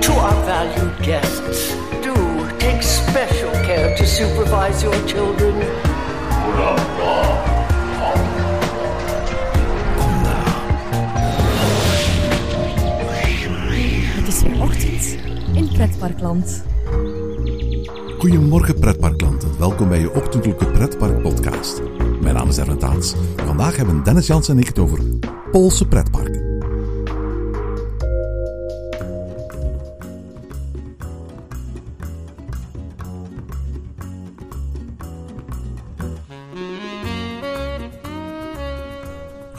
To our valued guests, do take special care to supervise your children. Het is weer ochtend in Pretparkland. Goedemorgen pretparklanten, welkom bij je ochtendelijke pretpark podcast. Mijn naam is Erwin Taats. Vandaag hebben Dennis Jans en ik het over Poolse pretparken.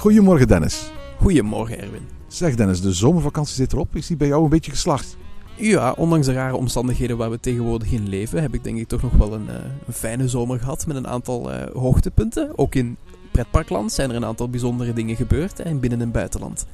Goedemorgen Dennis. Goedemorgen Erwin. Zeg Dennis, de zomervakantie zit erop. Is die bij jou een beetje geslaagd? Ja, ondanks de rare omstandigheden waar we tegenwoordig in leven, heb ik denk ik toch nog wel een, eh, een fijne zomer gehad met een aantal eh, hoogtepunten. Ook in pretparkland zijn er een aantal bijzondere dingen gebeurd en binnen en buitenland.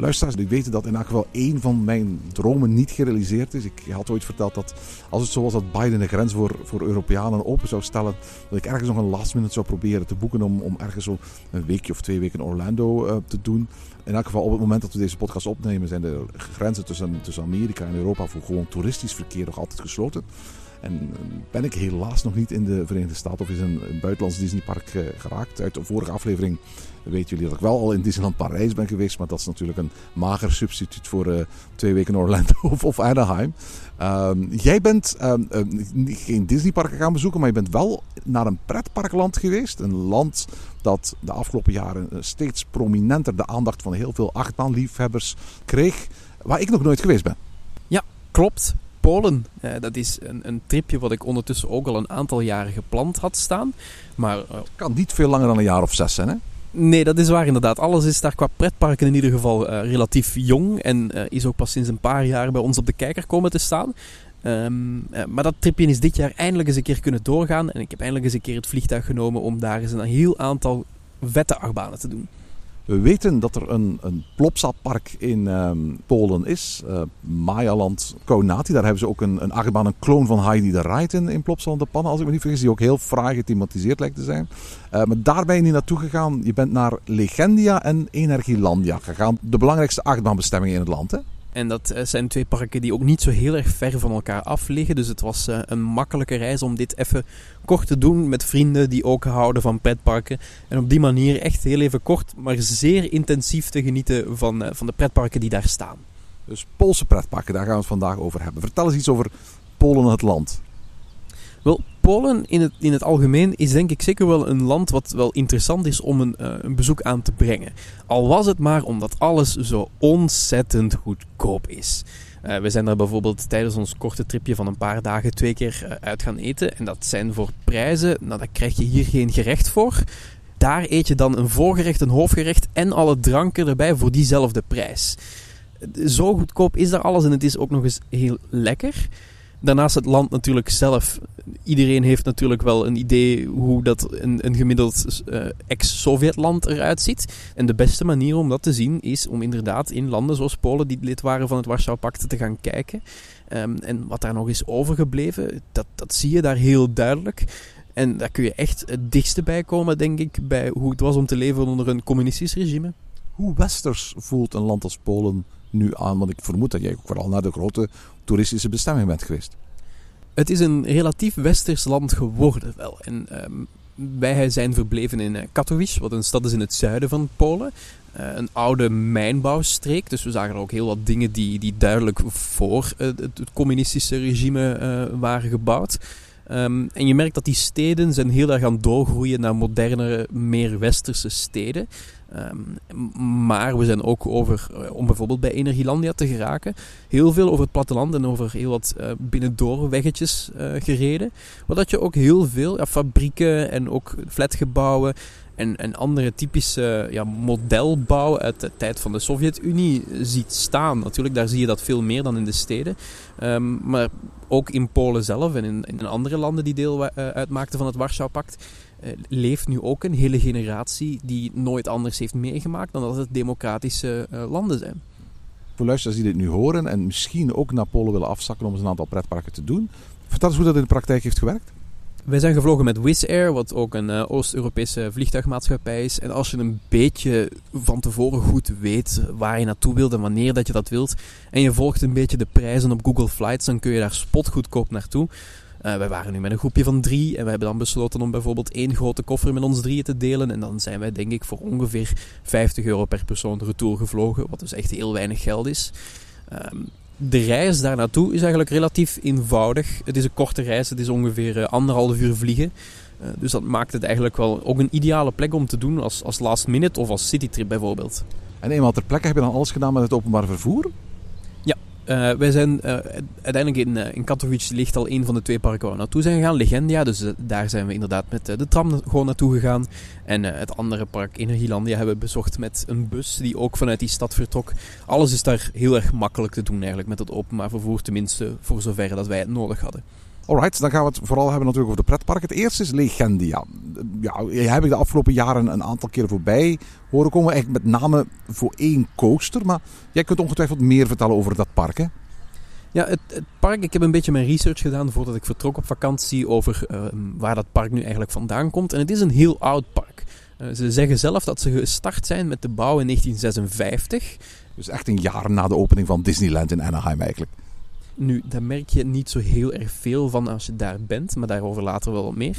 Luisteraars, die weten dat in elk geval één van mijn dromen niet gerealiseerd is. Ik had ooit verteld dat als het zo was dat Biden de grens voor, voor Europeanen open zou stellen, dat ik ergens nog een last minute zou proberen te boeken om, om ergens zo een weekje of twee weken in Orlando uh, te doen. In elk geval op het moment dat we deze podcast opnemen zijn de grenzen tussen, tussen Amerika en Europa voor gewoon toeristisch verkeer nog altijd gesloten. En ben ik helaas nog niet in de Verenigde Staten of is een, buitenlands Disneypark uh, geraakt. Uit de vorige aflevering weten jullie dat ik wel al in Disneyland Parijs ben geweest. Maar dat is natuurlijk een mager substituut voor uh, twee weken Orlando of, of Anaheim. Um, jij bent um, um, geen Disneyparken gaan bezoeken, maar je bent wel naar een pretparkland geweest. Een land dat de afgelopen jaren steeds prominenter de aandacht van heel veel achtbaanliefhebbers kreeg. Waar ik nog nooit geweest ben. Ja, klopt. Polen. Dat is een, een, tripje wat ik ondertussen ook al een aantal jaren gepland had staan. Maar, uh, kan niet veel langer dan een jaar of zes zijn, hè? Nee, dat is waar inderdaad. Alles is daar qua pretparken in ieder geval uh, relatief jong. En is ook pas sinds een paar jaar bij ons op de kijker komen te staan. Um, maar dat tripje is dit jaar eindelijk eens een keer kunnen doorgaan. En ik heb eindelijk eens een keer het vliegtuig genomen om daar eens een heel aantal vette achtbanen te doen. We weten dat er een, een Plopsa-park in um, Polen is. Uh, Mayaland Konati. Daar hebben ze ook een, een achtbaan, een kloon van Heidi de Ride in, in de Pannen. Als ik me niet vergis. Die ook heel fraai gethematiseerd lijkt te zijn. Uh, maar daar ben je niet naartoe gegaan. Je bent naar Legendia en Energielandia gegaan. De belangrijkste achtbaanbestemmingen in het land, hè? En dat zijn twee parken die ook niet zo heel erg ver van elkaar af liggen. Dus het was een makkelijke reis om dit even kort te doen met vrienden die ook houden van pretparken. En op die manier echt heel even kort, maar zeer intensief te genieten van, van de pretparken die daar staan. Dus Poolse pretparken, daar gaan we het vandaag over hebben. Vertel eens iets over Polen, het land. Wel, Polen in het, in het algemeen is denk ik zeker wel een land wat wel interessant is om een, uh, een bezoek aan te brengen. Al was het maar omdat alles zo ontzettend goedkoop is. Uh, we zijn daar bijvoorbeeld tijdens ons korte tripje van een paar dagen twee keer uh, uit gaan eten. En dat zijn voor prijzen, nou daar krijg je hier geen gerecht voor. Daar eet je dan een voorgerecht, een hoofdgerecht en alle dranken erbij voor diezelfde prijs. Zo goedkoop is daar alles en het is ook nog eens heel lekker. Daarnaast het land natuurlijk zelf. Iedereen heeft natuurlijk wel een idee hoe dat een, een gemiddeld uh, ex-Sovjetland eruit ziet. En de beste manier om dat te zien is om inderdaad in landen zoals Polen, die lid waren van het Warschau-pact, te gaan kijken. Um, en wat daar nog is overgebleven, dat, dat zie je daar heel duidelijk. En daar kun je echt het dichtste bij komen, denk ik, bij hoe het was om te leven onder een communistisch regime. Hoe westers voelt een land als Polen nu aan? Want ik vermoed dat jij ook vooral naar de grote toeristische bestemming bent geweest. Het is een relatief westers land geworden wel. En um, wij zijn verbleven in Katowice, wat een stad is in het zuiden van Polen. Uh, een oude mijnbouwstreek, dus we zagen er ook heel wat dingen die, die duidelijk voor uh, het, communistische regime waren gebouwd. Um, en je merkt dat die steden zijn heel erg aan het doorgroeien naar modernere, meer westerse steden. Um, maar we zijn ook over, uh, om bijvoorbeeld bij Energielandia te geraken, heel veel over het platteland en over heel wat uh, binnendoorweggetjes uh, gereden. Waar dat je ook heel veel ja, fabrieken en ook flatgebouwen en, en andere typische ja, modelbouw uit de tijd van de Sovjet-Unie ziet staan. Natuurlijk, daar zie je dat veel meer dan in de steden. Um, maar ook in Polen zelf en in, in andere landen die deel uitmaakten van het Warschau-pact leeft nu ook een hele generatie die nooit anders heeft meegemaakt dan dat het democratische uh, landen zijn. Voor luisteraars die dit nu horen en misschien ook naar Polen willen afzakken om eens een aantal pretparken te doen, vertel eens hoe dat in de praktijk heeft gewerkt. Wij zijn gevlogen met Wizz Air, wat ook een uh, Oost-Europese vliegtuigmaatschappij is. En als je een beetje van tevoren goed weet waar je naartoe wilt en wanneer dat je dat wilt, en je volgt een beetje de prijzen op Google Flights, dan kun je daar spotgoedkoop naartoe. Uh, wij waren nu met een groepje van drie en we hebben dan besloten om bijvoorbeeld één grote koffer met ons drieën te delen. En dan zijn wij denk ik voor ongeveer 50 euro per persoon retour gevlogen, wat dus echt heel weinig geld is. Um, de reis daar naartoe is eigenlijk relatief eenvoudig. Het is een korte reis, het is ongeveer uh, anderhalf uur vliegen. Uh, dus dat maakt het eigenlijk wel ook een ideale plek om te doen als, als last minute of als citytrip bijvoorbeeld. En eenmaal ter plekke heb je dan alles gedaan met het openbaar vervoer? Uh, wij zijn uh, uiteindelijk in, uh, in Katowice ligt al een van de twee parken waar we naartoe zijn gegaan, Legendia. Dus daar zijn we inderdaad met de tram gewoon naartoe gegaan. En het andere park, Energielandia, hebben we bezocht met een bus die ook vanuit die stad vertrok. Alles is daar heel erg makkelijk te doen eigenlijk met het openbaar vervoer, tenminste voor zover dat wij het nodig hadden. Alright, dan gaan we het vooral hebben natuurlijk over de pretpark. Het eerste is Legendia. Ja, heb ik de afgelopen jaren een aantal keren voorbij horen komen. Eigenlijk met name voor één coaster. Maar jij kunt ongetwijfeld meer vertellen over dat park, hè? Ja, het, het, park, ik heb een beetje mijn research gedaan voordat ik vertrok op vakantie over uh, waar dat park nu eigenlijk vandaan komt. En het is een heel oud park. Uh, ze zeggen zelf dat ze gestart zijn met de bouw in 1956. Dus echt een jaar na de opening van Disneyland in Anaheim eigenlijk. Nu, daar merk je niet zo heel erg veel van als je daar bent, maar daarover later wel meer.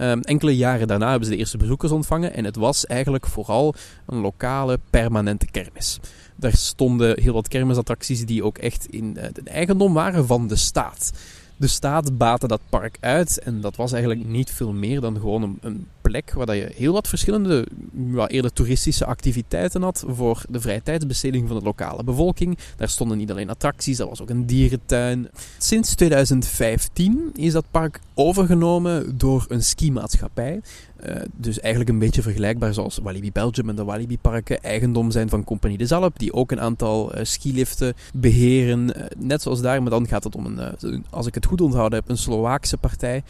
Um, enkele jaren daarna hebben ze de eerste bezoekers ontvangen en het was eigenlijk vooral een lokale permanente kermis. Daar stonden heel wat kermisattracties die ook echt in de eigendom waren van de staat. De staat baatte dat park uit en dat was eigenlijk niet veel meer dan gewoon een, plek waar je heel wat verschillende, ja, eerder toeristische activiteiten had voor de vrije tijdsbesteding van de lokale bevolking. Daar stonden niet alleen attracties, er was ook een dierentuin. Sinds 2015 is dat park overgenomen door een skimaatschappij. Uh, dus eigenlijk een beetje vergelijkbaar zoals Walibi Belgium en de Walibi parken eigendom zijn van Compagnie de Zalp, die ook een aantal uh, skiliften beheren. Uh, net zoals daar, maar dan gaat het om een, als ik het goed onthouden heb, een Slovaakse partij.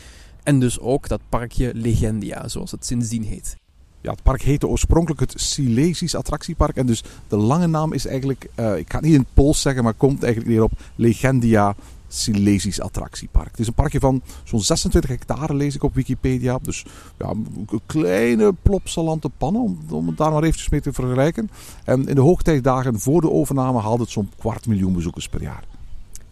En dus ook dat parkje Legendia, zoals het sindsdien heet. Ja, het park heette oorspronkelijk het Silesisch Attractiepark. En dus de lange naam is eigenlijk, ik ga het niet in het Pools zeggen, maar komt eigenlijk neer op Legendia Silesisch Attractiepark. Het is een parkje van zo'n 26 hectare, lees ik op Wikipedia. Dus ja, een kleine plopsalante pannen, om, het daar maar eventjes mee te vergelijken. En in de hoogtijdagen voor de overname haalde het zo'n kwart miljoen bezoekers per jaar.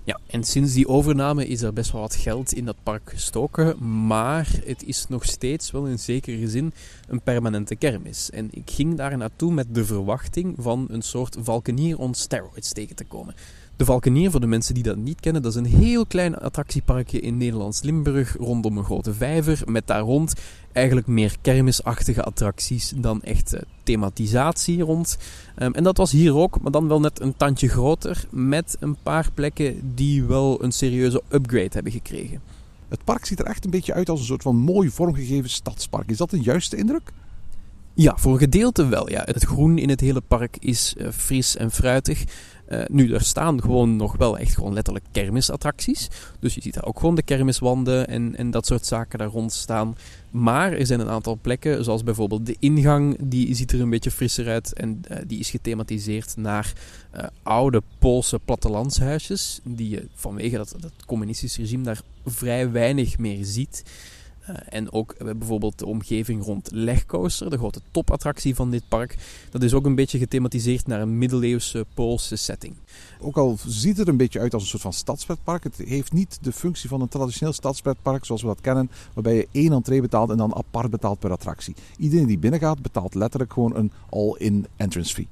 Ja, en sinds die overname is er best wel wat geld in dat park gestoken, maar het is nog steeds wel in zekere zin een permanente kermis. En ik ging daar naartoe met de verwachting van een soort valkenier on steroids tegen te komen. De Valkenier, voor de mensen die dat niet kennen, dat is een heel klein attractieparkje in Nederlands Limburg rondom een grote vijver. Met daar rond eigenlijk meer kermisachtige attracties dan echt uh, thematisatie rond. Um, en dat was hier ook, maar dan wel net een tandje groter. Met een paar plekken die wel een serieuze upgrade hebben gekregen. Het park ziet er echt een beetje uit als een soort van mooi vormgegeven stadspark. Is dat een juiste indruk? Ja, voor een gedeelte wel. Ja. Het groen in het hele park is uh, fris en fruitig. Uh, nu, er staan gewoon nog wel echt gewoon letterlijk kermisattracties. Dus je ziet daar ook gewoon de kermiswanden en, en dat soort zaken daar rond staan. Maar er zijn een aantal plekken, zoals bijvoorbeeld de ingang, die ziet er een beetje frisser uit. En uh, die is gethematiseerd naar uh, oude Poolse plattelandshuisjes. Die je vanwege dat, dat communistische regime daar vrij weinig meer ziet. Uh, en ook uh, bijvoorbeeld de omgeving rond Legcoaster, de grote topattractie van dit park. Dat is ook een beetje gethematiseerd naar een middeleeuwse Poolse setting. Ook al ziet het een beetje uit als een soort van stadspretpark, het heeft niet de functie van een traditioneel stadspretpark zoals we dat kennen, waarbij je één entree betaalt en dan apart betaalt per attractie. Iedereen die binnengaat betaalt letterlijk gewoon een all-in entrance fee.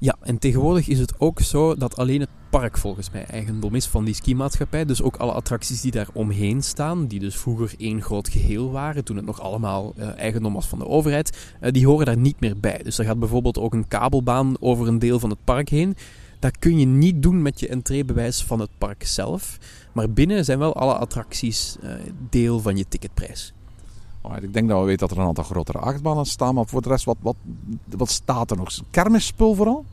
Ja, en tegenwoordig is het ook zo dat alleen het park volgens mij eigendom is van die skimaatschappij. Dus ook alle attracties die daar omheen staan, die dus vroeger één groot geheel waren, toen het nog allemaal uh, eigendom was van de overheid, uh, die horen daar niet meer bij. Dus er gaat bijvoorbeeld ook een kabelbaan over een deel van het park heen. Dat kun je niet doen met je entreebewijs van het park zelf. Maar binnen zijn wel alle attracties uh, deel van je ticketprijs. Ik denk dat we weten dat er een aantal grotere achtbanen staan. Maar voor de rest, wat, wat, wat staat er nog? Kermisspul vooral?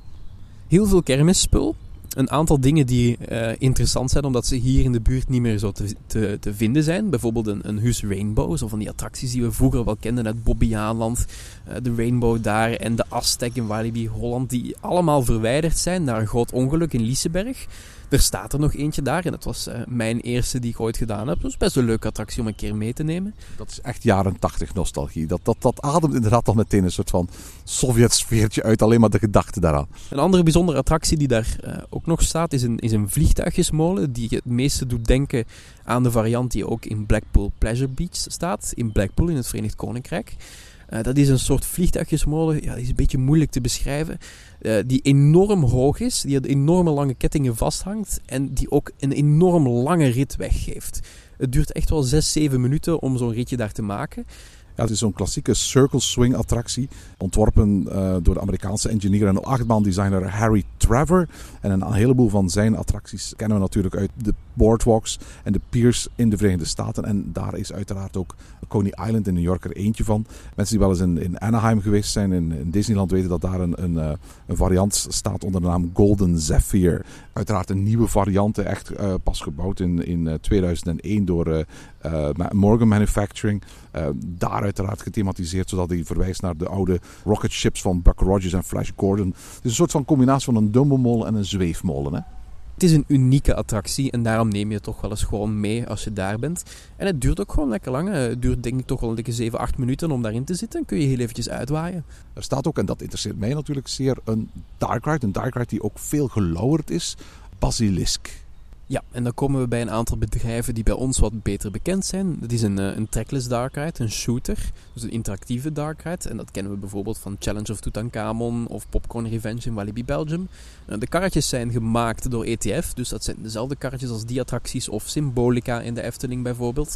Heel veel kermisspul. Een aantal dingen die uh, interessant zijn, omdat ze hier in de buurt niet meer zo te, te, te vinden zijn. Bijvoorbeeld een, een Hus Rainbow, zo van die attracties die we vroeger wel kenden uit Bobbejaanland. Uh, de Rainbow daar en de Aztec in Walibi Holland, die allemaal verwijderd zijn naar een groot ongeluk in Liseberg. Er staat er nog eentje daar en dat was uh, mijn eerste die ik ooit gedaan heb. Dus best een leuke attractie om een keer mee te nemen. Dat is echt jaren 80 nostalgie. Dat, dat, dat ademt inderdaad al meteen een soort van Sovjet-sfeertje uit, alleen maar de gedachte daaraan. Een andere bijzondere attractie die daar uh, ook nog staat is een, is een vliegtuigjesmolen. Die het meeste doet denken aan de variant die ook in Blackpool Pleasure Beach staat. In Blackpool in het Verenigd Koninkrijk. Uh, dat is een soort vliegtuigjesmolen, ja, die is een beetje moeilijk te beschrijven. Uh, die enorm hoog is, die aan enorme lange kettingen vasthangt en die ook een enorm lange rit weggeeft. Het duurt echt wel 6, 7 minuten om zo'n ritje daar te maken. Het is zo'n klassieke circle swing attractie. Ontworpen uh, door de Amerikaanse engineer en achtbaandesigner Harry Trevor. En een heleboel van zijn attracties kennen we natuurlijk uit de boardwalks en de piers in de Verenigde Staten. En daar is uiteraard ook Coney Island in New York er eentje van. Mensen die wel eens in, Anaheim geweest zijn, in, Disneyland, weten dat daar een, een, uh, een, variant staat onder de naam Golden Zephyr. Uiteraard een nieuwe variant, echt uh, pas gebouwd in, in 2001 door Morgan Manufacturing. Daar uiteraard gethematiseerd, zodat hij verwijst naar de oude rocket ships van Buck Rogers en Flash Gordon. Het is een soort van combinatie van een Dumbo-molen en een zweefmolen. Hè? Het is een unieke attractie en daarom neem je het toch wel eens gewoon mee als je daar bent. En het duurt ook gewoon lekker lang. Het duurt denk ik toch wel een dikke 7, 8 minuten om daarin te zitten. Dan kun je heel eventjes uitwaaien. Er staat ook, en dat interesseert mij natuurlijk zeer, een dark ride. Een dark ride die ook veel gelauwerd is. Basilisk. Ja, en dan komen we bij een aantal bedrijven die bij ons wat beter bekend zijn. Dat is een, eh, een trackless dark ride, een shooter, dus een interactieve dark ride. En dat kennen we bijvoorbeeld van Challenge of Tutankhamon of Popcorn Revenge in Walibi Belgium. Eh, de karretjes zijn gemaakt door ETF, dus dat zijn dezelfde karretjes als die attracties of Symbolica in de Efteling bijvoorbeeld.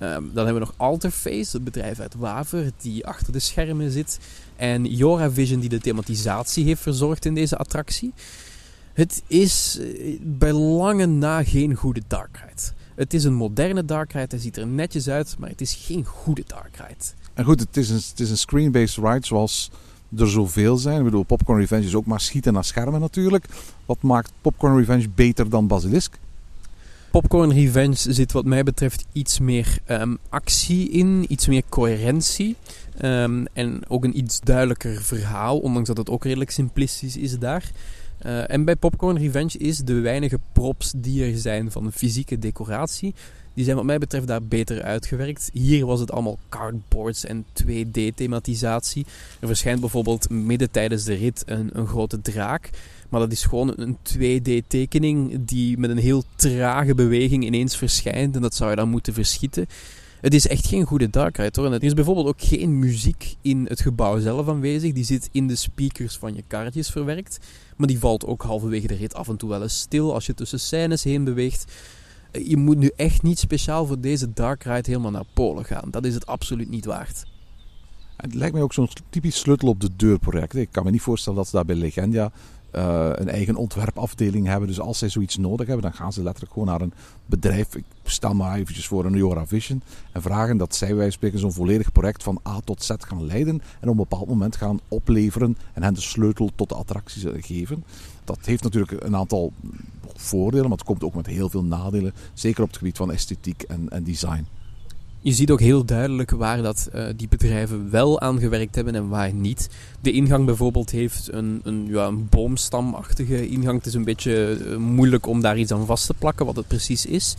Um, dan hebben we nog Alterface, het bedrijf uit Waver, die achter de schermen zit. En Jora Vision, die de thematisatie heeft verzorgd in deze attractie. Het is eh, bij lange na geen goede dark ride. Het is een moderne dark ride, hij ziet er netjes uit, maar het is geen goede dark ride. En goed, het is een, het is een screen-based ride zoals er zoveel zijn. Ik bedoel, Popcorn Revenge is ook maar schieten naar schermen natuurlijk. Wat maakt Popcorn Revenge beter dan Basilisk? Popcorn Revenge zit wat mij betreft iets meer um, actie in, iets meer coherentie. Um, en ook een iets duidelijker verhaal, ondanks dat het ook redelijk simplistisch is daar. Uh, en bij Popcorn Revenge is de weinige props die er zijn van fysieke decoratie, die zijn wat mij betreft daar beter uitgewerkt. Hier was het allemaal cardboards en 2D-thematisatie. Er verschijnt bijvoorbeeld midden tijdens de rit een, een grote draak. Maar dat is gewoon een 2D-tekening die met een heel trage beweging ineens verschijnt. En dat zou je dan moeten verschieten. Het is echt geen goede dark ride hoor. er is bijvoorbeeld ook geen muziek in het gebouw zelf aanwezig. Die zit in de speakers van je kaartjes verwerkt. Maar die valt ook halverwege de rit af en toe wel eens stil als je tussen scènes heen beweegt. Eh, je moet nu echt niet speciaal voor deze dark ride helemaal naar Polen gaan. Dat is het absoluut niet waard. Het lijkt mij ook zo'n typisch sleutel op de deur project. Ik kan me niet voorstellen dat ze daar bij Legendia uh, een eigen ontwerpafdeling hebben. Dus als zij zoiets nodig hebben, dan gaan ze letterlijk gewoon naar een bedrijf. Ik stel maar eventjes voor een Jora Vision. En vragen dat zij, wij spreken, zo'n volledig project van A tot Z gaan leiden. En op een bepaald moment gaan opleveren en hen de sleutel tot de attracties geven. Dat heeft natuurlijk een aantal voordelen, maar het komt ook met heel veel nadelen. Zeker op het gebied van esthetiek en, en design. Je ziet ook heel duidelijk waar dat, uh, die bedrijven wel aan gewerkt hebben en waar niet. De ingang bijvoorbeeld heeft een, een, ja, een boomstamachtige ingang. Het is een beetje uh, moeilijk om daar iets aan vast te plakken wat het precies is.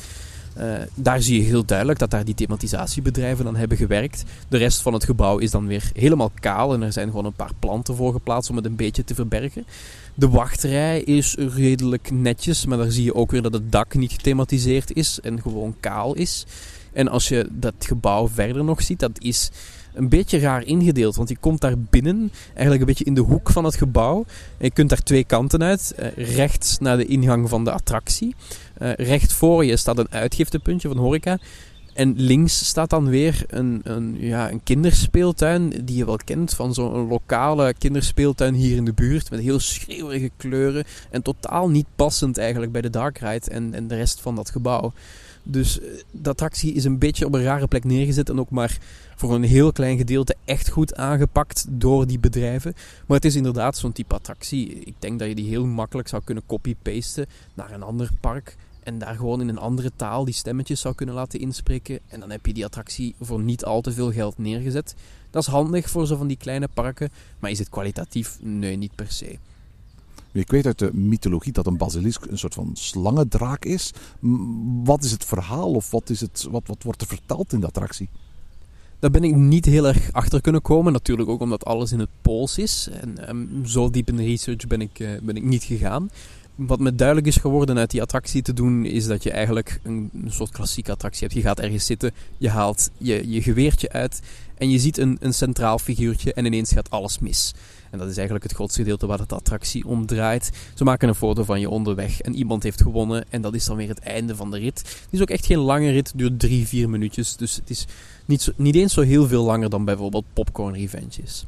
Uh, daar zie je heel duidelijk dat daar die thematisatiebedrijven aan hebben gewerkt. De rest van het gebouw is dan weer helemaal kaal en er zijn gewoon een paar planten voor geplaatst om het een beetje te verbergen. De wachtrij is redelijk netjes, maar daar zie je ook weer dat het dak niet gethematiseerd is en gewoon kaal is. En als je dat gebouw verder nog ziet, dat is een beetje raar ingedeeld. Want je komt daar binnen, eigenlijk een beetje in de hoek van het gebouw. En je kunt daar twee kanten uit. Uh, rechts naar de ingang van de attractie. Uh, recht voor je staat een uitgiftepuntje van horeca. En links staat dan weer een, een, ja, een kinderspeeltuin die je wel kent. Van zo'n lokale kinderspeeltuin hier in de buurt. Met heel schreeuwerige kleuren. En totaal niet passend eigenlijk bij de Dark Ride en, en de rest van dat gebouw. Dus eh, de attractie is een beetje op een rare plek neergezet en ook maar voor een heel klein gedeelte echt goed aangepakt door die bedrijven. Maar het is inderdaad zo'n type attractie. Ik denk dat je die heel makkelijk zou kunnen copy-pasten naar een ander park. En daar gewoon in een andere taal die stemmetjes zou kunnen laten inspreken. En dan heb je die attractie voor niet al te veel geld neergezet. Dat is handig voor zo van die kleine parken. Maar is het kwalitatief? Nee, niet per se. Ik weet uit de mythologie dat een basilisk een soort van slangendraak is. Wat is het verhaal of wat, is het, wat, wat wordt er verteld in de attractie? Daar ben ik niet heel erg achter kunnen komen. Natuurlijk ook omdat alles in het Pools is. En um, zo diep in de research ben ik, uh, ben ik niet gegaan. Wat me duidelijk is geworden uit die attractie te doen, is dat je eigenlijk een, een soort klassieke attractie hebt. Je gaat ergens zitten, je haalt je, je geweertje uit en je ziet een, een centraal figuurtje en ineens gaat alles mis. En dat is eigenlijk het grootste gedeelte waar het de attractie om draait. Ze maken een foto van je onderweg en iemand heeft gewonnen. En dat is dan weer het einde van de rit. Het is ook echt geen lange rit, het duurt drie, vier minuutjes. Dus het is niet, niet eens zo heel veel langer dan bijvoorbeeld Popcorn Revenge is.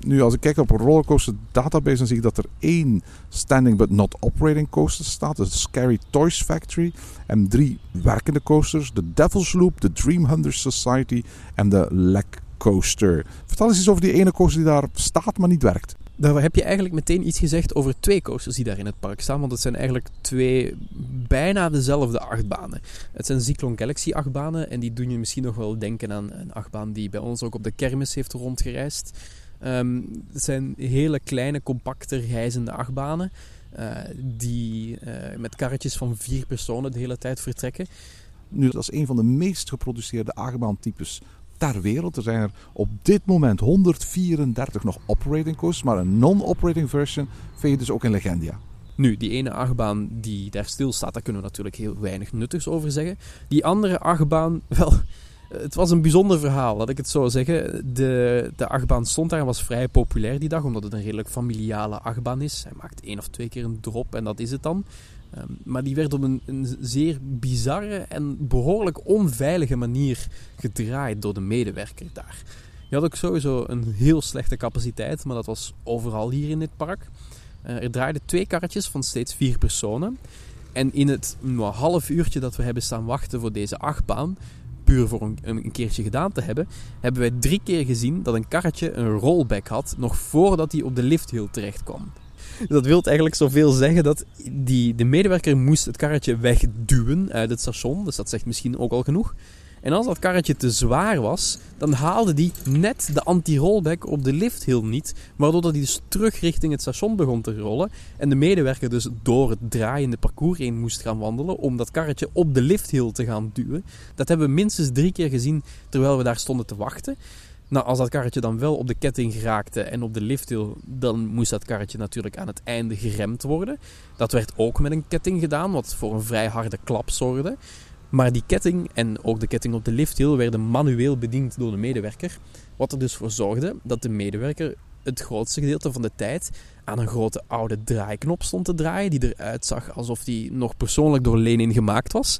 Nu, als ik kijk op een rollercoaster database, dan zie ik dat er één standing but not operating coaster staat. De Scary Toys Factory. En drie werkende coasters. De Devil's Loop, de Dream Hunters Society en de Lek Coaster. Vertel eens iets over die ene coaster die daar staat, maar niet werkt. Daar heb je eigenlijk meteen iets gezegd over twee coasters die daar in het park staan. Want het zijn eigenlijk twee bijna dezelfde achtbanen. Het zijn Cyclone Galaxy achtbanen. En die doen je misschien nog wel denken aan een achtbaan die bij ons ook op de kermis heeft rondgereisd. Um, het zijn hele kleine, compacte, reizende achtbanen. Uh, die uh, met karretjes van vier personen de hele tijd vertrekken. Nu, dat is een van de meest geproduceerde achtbaantypes ter wereld. Er zijn er op dit moment 134 nog operating coasters, maar een non-operating version vind je dus ook in Legendia. Nu, die ene achtbaan die daar stil staat, daar kunnen we natuurlijk heel weinig nuttigs over zeggen. Die andere achtbaan, wel, het was een bijzonder verhaal, laat ik het zo zeggen. De, de achtbaan stond daar en was vrij populair die dag, omdat het een redelijk familiale achtbaan is. Hij maakt één of twee keer een drop en dat is het dan. Um, maar die werd op een, een, zeer bizarre en behoorlijk onveilige manier gedraaid door de medewerker daar. Je had ook sowieso een heel slechte capaciteit, maar dat was overal hier in dit park. Uh, er draaiden twee karretjes van steeds vier personen. En in het nou, half uurtje dat we hebben staan wachten voor deze achtbaan, puur voor een, een, keertje gedaan te hebben, hebben wij drie keer gezien dat een karretje een rollback had, nog voordat hij op de lifthill terecht kwam. Dat wil eigenlijk zoveel zeggen dat die, de medewerker moest het karretje wegduwen uit het station. Dus dat zegt misschien ook al genoeg. En als dat karretje te zwaar was, dan haalde die net de anti-rollback op de lifthill niet. Waardoor hij dus terug richting het station begon te rollen. En de medewerker dus door het draaiende parcours heen moest gaan wandelen om dat karretje op de lifthill te gaan duwen. Dat hebben we minstens drie keer gezien terwijl we daar stonden te wachten. Nou, als dat karretje dan wel op de ketting geraakte en op de lifthill, dan moest dat karretje natuurlijk aan het einde geremd worden. Dat werd ook met een ketting gedaan, wat voor een vrij harde klap zorgde. Maar die ketting en ook de ketting op de lifthill werden manueel bediend door de medewerker. Wat er dus voor zorgde dat de medewerker het grootste gedeelte van de tijd aan een grote oude draaiknop stond te draaien, die eruit zag alsof die nog persoonlijk door Lenin gemaakt was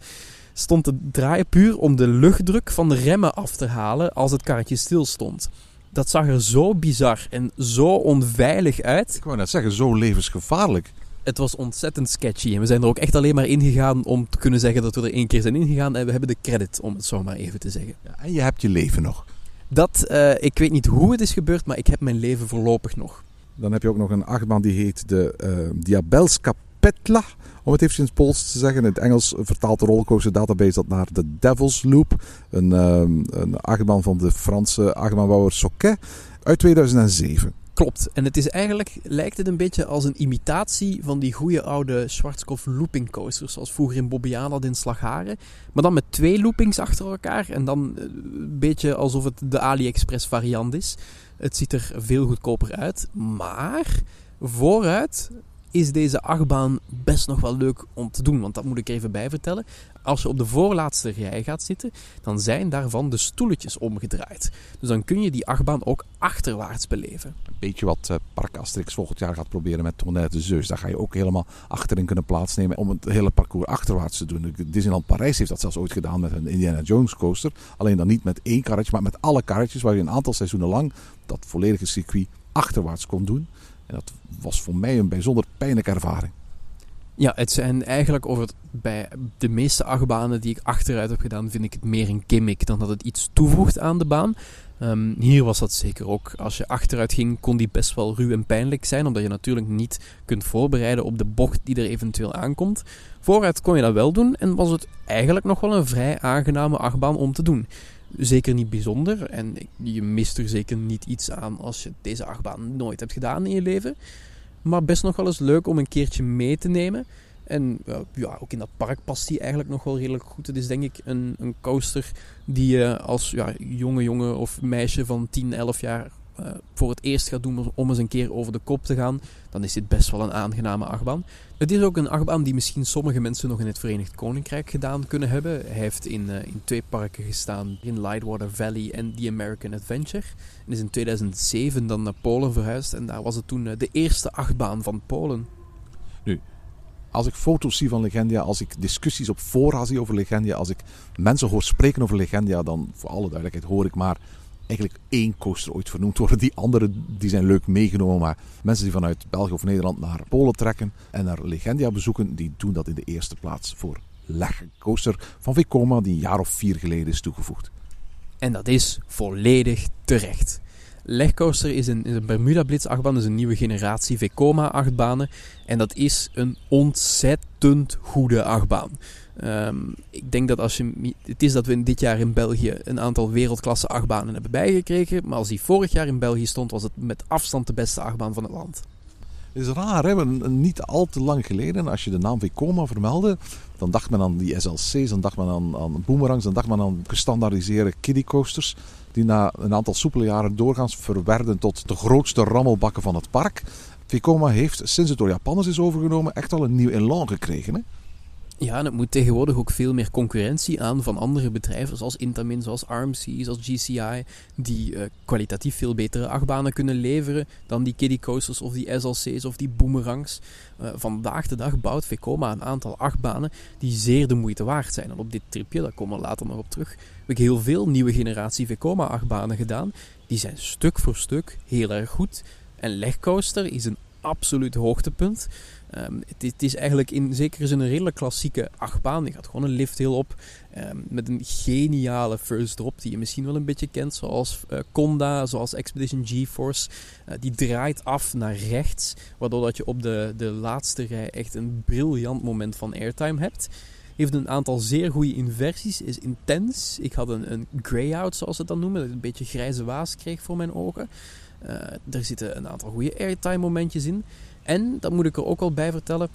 stond te draaien puur om de luchtdruk van de remmen af te halen als het karretje stil stond. Dat zag er zo bizar en zo onveilig uit. Ik wou net zeggen, zo levensgevaarlijk. Het was ontzettend sketchy en we zijn er ook echt alleen maar ingegaan om te kunnen zeggen dat we er één keer zijn ingegaan en we hebben de credit, om het zo maar even te zeggen. Ja, en je hebt je leven nog. Dat, uh, ik weet niet hoe het is gebeurd, maar ik heb mijn leven voorlopig nog. Dan heb je ook nog een achtbaan die heet de uh, Diabelska Petla om het even in het Pools te zeggen. In het Engels vertaalt de rollercoaster database dat naar de Devil's Loop. Een, um, een achtbaan van de Franse achtbaanbouwer Soquet uit 2007. Klopt. En het is eigenlijk, lijkt het een beetje als een imitatie van die goede oude Schwarzkopf looping coasters. Zoals vroeger in Bobbejaanland had in Slagharen. Maar dan met twee loopings achter elkaar. En dan een beetje alsof het de AliExpress variant is. Het ziet er veel goedkoper uit. Maar vooruit is deze achtbaan best nog wel leuk om te doen. Want dat moet ik even bij vertellen. Als je op de voorlaatste rij gaat zitten, dan zijn daarvan de stoeletjes omgedraaid. Dus dan kun je die achtbaan ook achterwaarts beleven. Een beetje wat uh, Park Asterix volgend jaar gaat proberen met Tonnerre de Zeus. Daar ga je ook helemaal achterin kunnen plaatsnemen om het hele parcours achterwaarts te doen. Disneyland Parijs heeft dat zelfs ooit gedaan met een Indiana Jones coaster. Alleen dan niet met één karretje, maar met alle karretjes waar je een aantal seizoenen lang dat volledige circuit achterwaarts kon doen. En dat was voor mij een bijzonder pijnlijke ervaring. Ja, het zijn eigenlijk over bij de meeste achtbanen die ik achteruit heb gedaan, vind ik het meer een gimmick dan dat het iets toevoegt aan de baan. Um, hier was dat zeker ook. Als je achteruit ging, kon die best wel ruw en pijnlijk zijn, omdat je natuurlijk niet kunt voorbereiden op de bocht die er eventueel aankomt. Vooruit kon je dat wel doen en was het eigenlijk nog wel een vrij aangename achtbaan om te doen zeker niet bijzonder. En je mist er zeker niet iets aan als je deze achtbaan nooit hebt gedaan in je leven. maar best nog wel eens leuk om een keertje mee te nemen. En ja, ook in dat park past die eigenlijk nog wel redelijk goed. Het is denk ik een, een coaster die je als ja, jonge jongen of meisje van 10, 11 jaar uh, voor het eerst gaat doen om eens een keer over de kop te gaan, dan is dit best wel een aangename achtbaan. Het is ook een achtbaan die misschien sommige mensen nog in het Verenigd Koninkrijk gedaan kunnen hebben. Hij heeft in, uh, in twee parken gestaan, in Lightwater Valley en The American Adventure. En is in 2007 dan naar Polen verhuisd en daar was het toen uh, de eerste achtbaan van Polen. Nu, als ik foto's zie van Legendia, als ik discussies op fora zie over Legendia, als ik mensen hoor spreken over Legendia, dan voor alle duidelijkheid hoor ik maar eigenlijk één coaster ooit vernoemd worden. Die andere die zijn leuk meegenomen, maar mensen die vanuit België of Nederland naar Polen trekken en naar Legendia bezoeken, die doen dat in de eerste plaats voor Leg Coaster van Vekoma, die een jaar of vier geleden is toegevoegd. En dat is volledig terecht. Legcoaster is een, is een Bermuda Blitz achtbaan, dus een nieuwe generatie Vekoma achtbanen. En dat is een ontzettend goede achtbaan. Ehm, ik denk dat als je. Het is dat we dit jaar in België een aantal wereldklasse achtbanen hebben bijgekregen. Maar als die vorig jaar in België stond, was het met afstand de beste achtbaan van het land. Het is raar, hè? niet al te lang geleden, als je de naam Vekoma vermeldde, dan dacht men aan die SLC's, dan dacht men aan, boomerangs, dan dacht men aan gestandaardiseerde kiddie coasters, die na een aantal soepele jaren doorgaans verwerden tot de grootste rammelbakken van het park. Vekoma heeft, sinds het door Japanners is overgenomen, echt al een nieuw elan gekregen. Hè? Ja, en het moet tegenwoordig ook veel meer concurrentie aan van andere bedrijven, zoals Intamin, zoals RMC, zoals GCI, die uh, kwalitatief veel betere achtbanen kunnen leveren dan die kiddie coasters of die SLC's of die boomerangs. Uh, vandaag de dag bouwt Vekoma een aantal achtbanen die zeer de moeite waard zijn. En op dit tripje, daar komen we later nog op terug, heb ik heel veel nieuwe generatie Vekoma achtbanen gedaan. Die zijn stuk voor stuk heel erg goed. En Legcoaster is een absoluut hoogtepunt. Um, het, is eigenlijk in zekere zin een redelijk klassieke achtbaan. Die gaat gewoon een lift heel op. Um, met een geniale first drop die je misschien wel een beetje kent. Zoals uh, Conda, zoals Expedition GeForce. Uh, die draait af naar rechts. Waardoor dat je op de, de laatste rij echt een briljant moment van airtime hebt. Heeft een aantal zeer goede inversies. Is intens. Ik had een, een grey-out zoals ze dat noemen. Dat een beetje grijze waas kreeg voor mijn ogen. Uh, er zitten een aantal goede airtime momentjes in. En, dat moet ik er ook al bij vertellen,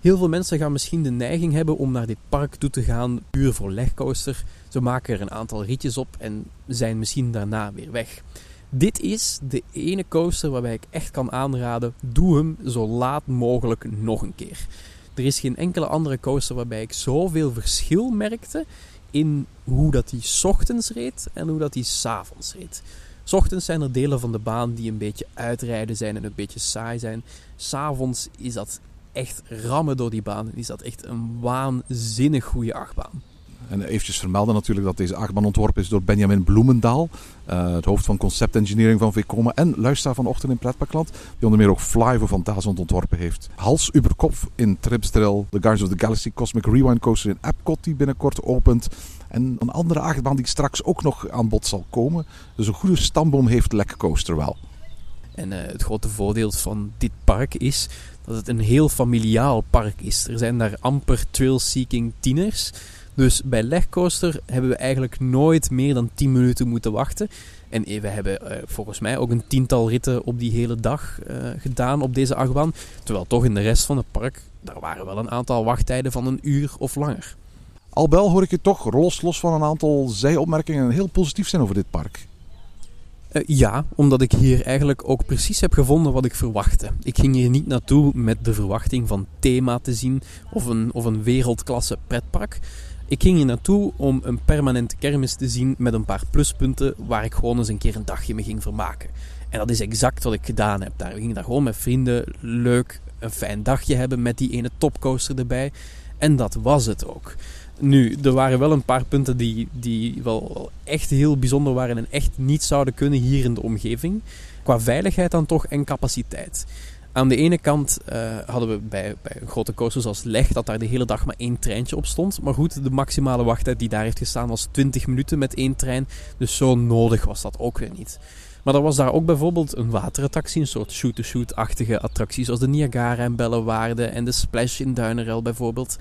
heel veel mensen gaan misschien de neiging hebben om naar dit park toe te gaan puur voor legcoaster. Ze maken er een aantal ritjes op en zijn misschien daarna weer weg. Dit is de ene coaster waarbij ik echt kan aanraden, doe hem zo laat mogelijk nog een keer. Er is geen enkele andere coaster waarbij ik zoveel verschil merkte in hoe dat die ochtends reed en hoe dat die s'avonds reed. Ochtends zijn er delen van de baan die een beetje uitrijden zijn en een beetje saai zijn. S'avonds is dat echt rammen door die baan. Is dat echt een waanzinnig goede achtbaan. En eventjes vermelden natuurlijk dat deze achtbaan ontworpen is door Benjamin Bloemendaal. Uh, het hoofd van concept engineering van Vekoma en luisteraar vanochtend in Pretparkland. Die onder meer ook Fly voor Fantasland ontworpen heeft. Hals über Kopf in Tripsdrill. The Guardians of the Galaxy Cosmic Rewind Coaster in Epcot die binnenkort opent. En een andere achtbaan die straks ook nog aan bod zal komen. Dus een goede stamboom heeft Lek Coaster wel. En uh, het grote voordeel van dit park is dat het een heel familiaal park is. Er zijn daar amper trail-seeking tieners. Dus bij Legcoaster hebben we eigenlijk nooit meer dan 10 minuten moeten wachten. En eh, we hebben uh, volgens mij ook een tiental ritten op die hele dag gedaan op deze achtbaan. Terwijl toch in de rest van het park, daar waren wel een aantal wachttijden van een uur of langer. Albel hoor ik je toch, los, los van een aantal zijopmerkingen, heel positief zijn over dit park. Uh, ja, omdat ik hier eigenlijk ook precies heb gevonden wat ik verwachtte. Ik ging hier niet naartoe met de verwachting van thema te zien of een, of een wereldklasse pretpark. Ik ging hier naartoe om een permanente kermis te zien met een paar pluspunten waar ik gewoon eens een keer een dagje mee ging vermaken. En dat is exact wat ik gedaan heb daar. We gingen daar gewoon met vrienden leuk een fijn dagje hebben met die ene topcoaster erbij. En dat was het ook. Nu, er waren wel een paar punten die, die wel echt heel bijzonder waren en echt niet zouden kunnen hier in de omgeving. Qua veiligheid dan toch en capaciteit. Aan de ene kant uh, hadden we bij, bij grote coasters als Leg dat daar de hele dag maar één treintje op stond. Maar goed, de maximale wachttijd die daar heeft gestaan was 20 minuten met één trein. Dus zo nodig was dat ook weer niet. Maar er was daar ook bijvoorbeeld een waterattractie, een soort shoot-to-shoot-achtige attractie, zoals de Niagara en Bellewaarde en de Splash in Duinerel bijvoorbeeld.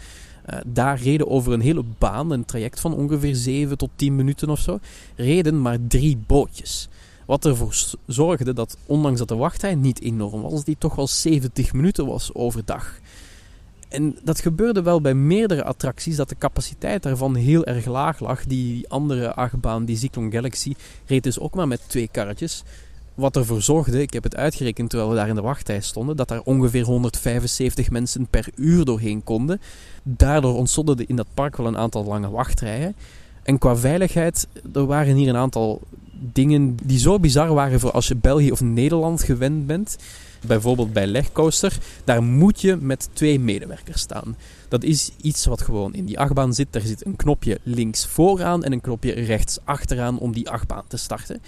Uh, daar reden over een hele baan, een traject van ongeveer 7 tot 10 minuten of zo, reden maar drie bootjes. Wat ervoor zorgde dat, ondanks dat de wachttijd niet enorm was, die toch wel 70 minuten was overdag. En dat gebeurde wel bij meerdere attracties, dat de capaciteit daarvan heel erg laag lag. Die andere achtbaan, die Cyclone Galaxy, reed dus ook maar met twee karretjes. Wat ervoor zorgde, ik heb het uitgerekend terwijl we daar in de wachtrij stonden, dat daar ongeveer 175 mensen per uur doorheen konden. Daardoor ontstonden in dat park wel een aantal lange wachtrijen. En qua veiligheid, er waren hier een aantal dingen die zo bizar waren voor als je België of Nederland gewend bent. Bijvoorbeeld bij Legcoaster, daar moet je met twee medewerkers staan. Dat is iets wat gewoon in die achtbaan zit. Daar zit een knopje links vooraan en een knopje rechts achteraan om die achtbaan te starten.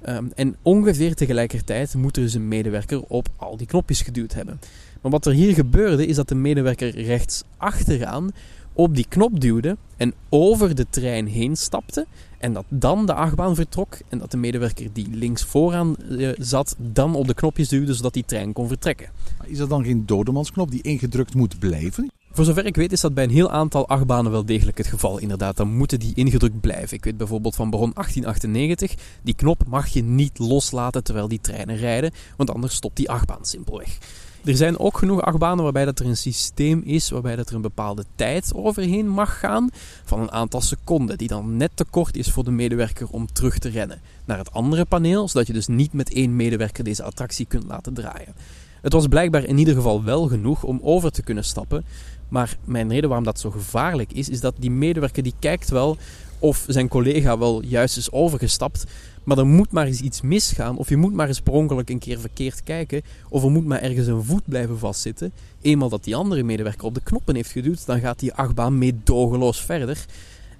Ehm, en ongeveer tegelijkertijd moet er dus een medewerker op al die knopjes geduwd hebben. Maar wat er hier gebeurde is dat de medewerker rechts achteraan op die knop duwde en over de trein heen stapte. En dat dan de achtbaan vertrok en dat de medewerker die links vooraan uh, zat dan op de knopjes duwde zodat die trein kon vertrekken. Is dat dan geen dodemansknop die ingedrukt moet blijven? Voor zover ik weet is dat bij een heel aantal achtbanen wel degelijk het geval. Inderdaad, dan moeten die ingedrukt blijven. Ik weet bijvoorbeeld van Baron 1898, die knop mag je niet loslaten terwijl die treinen rijden, want anders stopt die achtbaan simpelweg. Er zijn ook genoeg achtbanen waarbij dat er een systeem is waarbij dat er een bepaalde tijd overheen mag gaan van een aantal seconden, die dan net te kort is voor de medewerker om terug te rennen naar het andere paneel, zodat je dus niet met één medewerker deze attractie kunt laten draaien. Het was blijkbaar in ieder geval wel genoeg om over te kunnen stappen, maar mijn reden waarom dat zo gevaarlijk is, is dat die medewerker die kijkt wel of zijn collega wel juist is overgestapt. Maar er moet maar eens iets misgaan. Of je moet maar eens per ongeluk een keer verkeerd kijken. Of er moet maar ergens een voet blijven vastzitten. Eenmaal dat die andere medewerker op de knoppen heeft geduwd, dan gaat die achtbaan meedogenloos verder.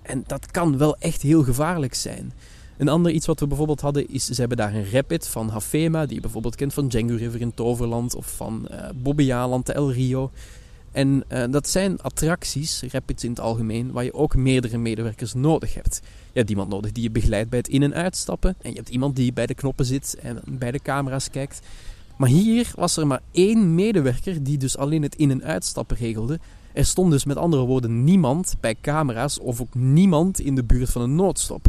En dat kan wel echt heel gevaarlijk zijn. Een ander iets wat we bijvoorbeeld hadden is, ze hebben daar een rapid van Hafema, die je bijvoorbeeld kent van Django River in Toverland of van uh, Bobbejaanland, El Rio. En uh, dat zijn attracties, rapids in het algemeen, waar je ook meerdere medewerkers nodig hebt. Je hebt iemand nodig die je begeleidt bij het in- en uitstappen. En je hebt iemand die bij de knoppen zit en bij de camera's kijkt. Maar hier was er maar één medewerker die dus alleen het in- en uitstappen regelde. Er stond dus met andere woorden niemand bij camera's of ook niemand in de buurt van een noodstop.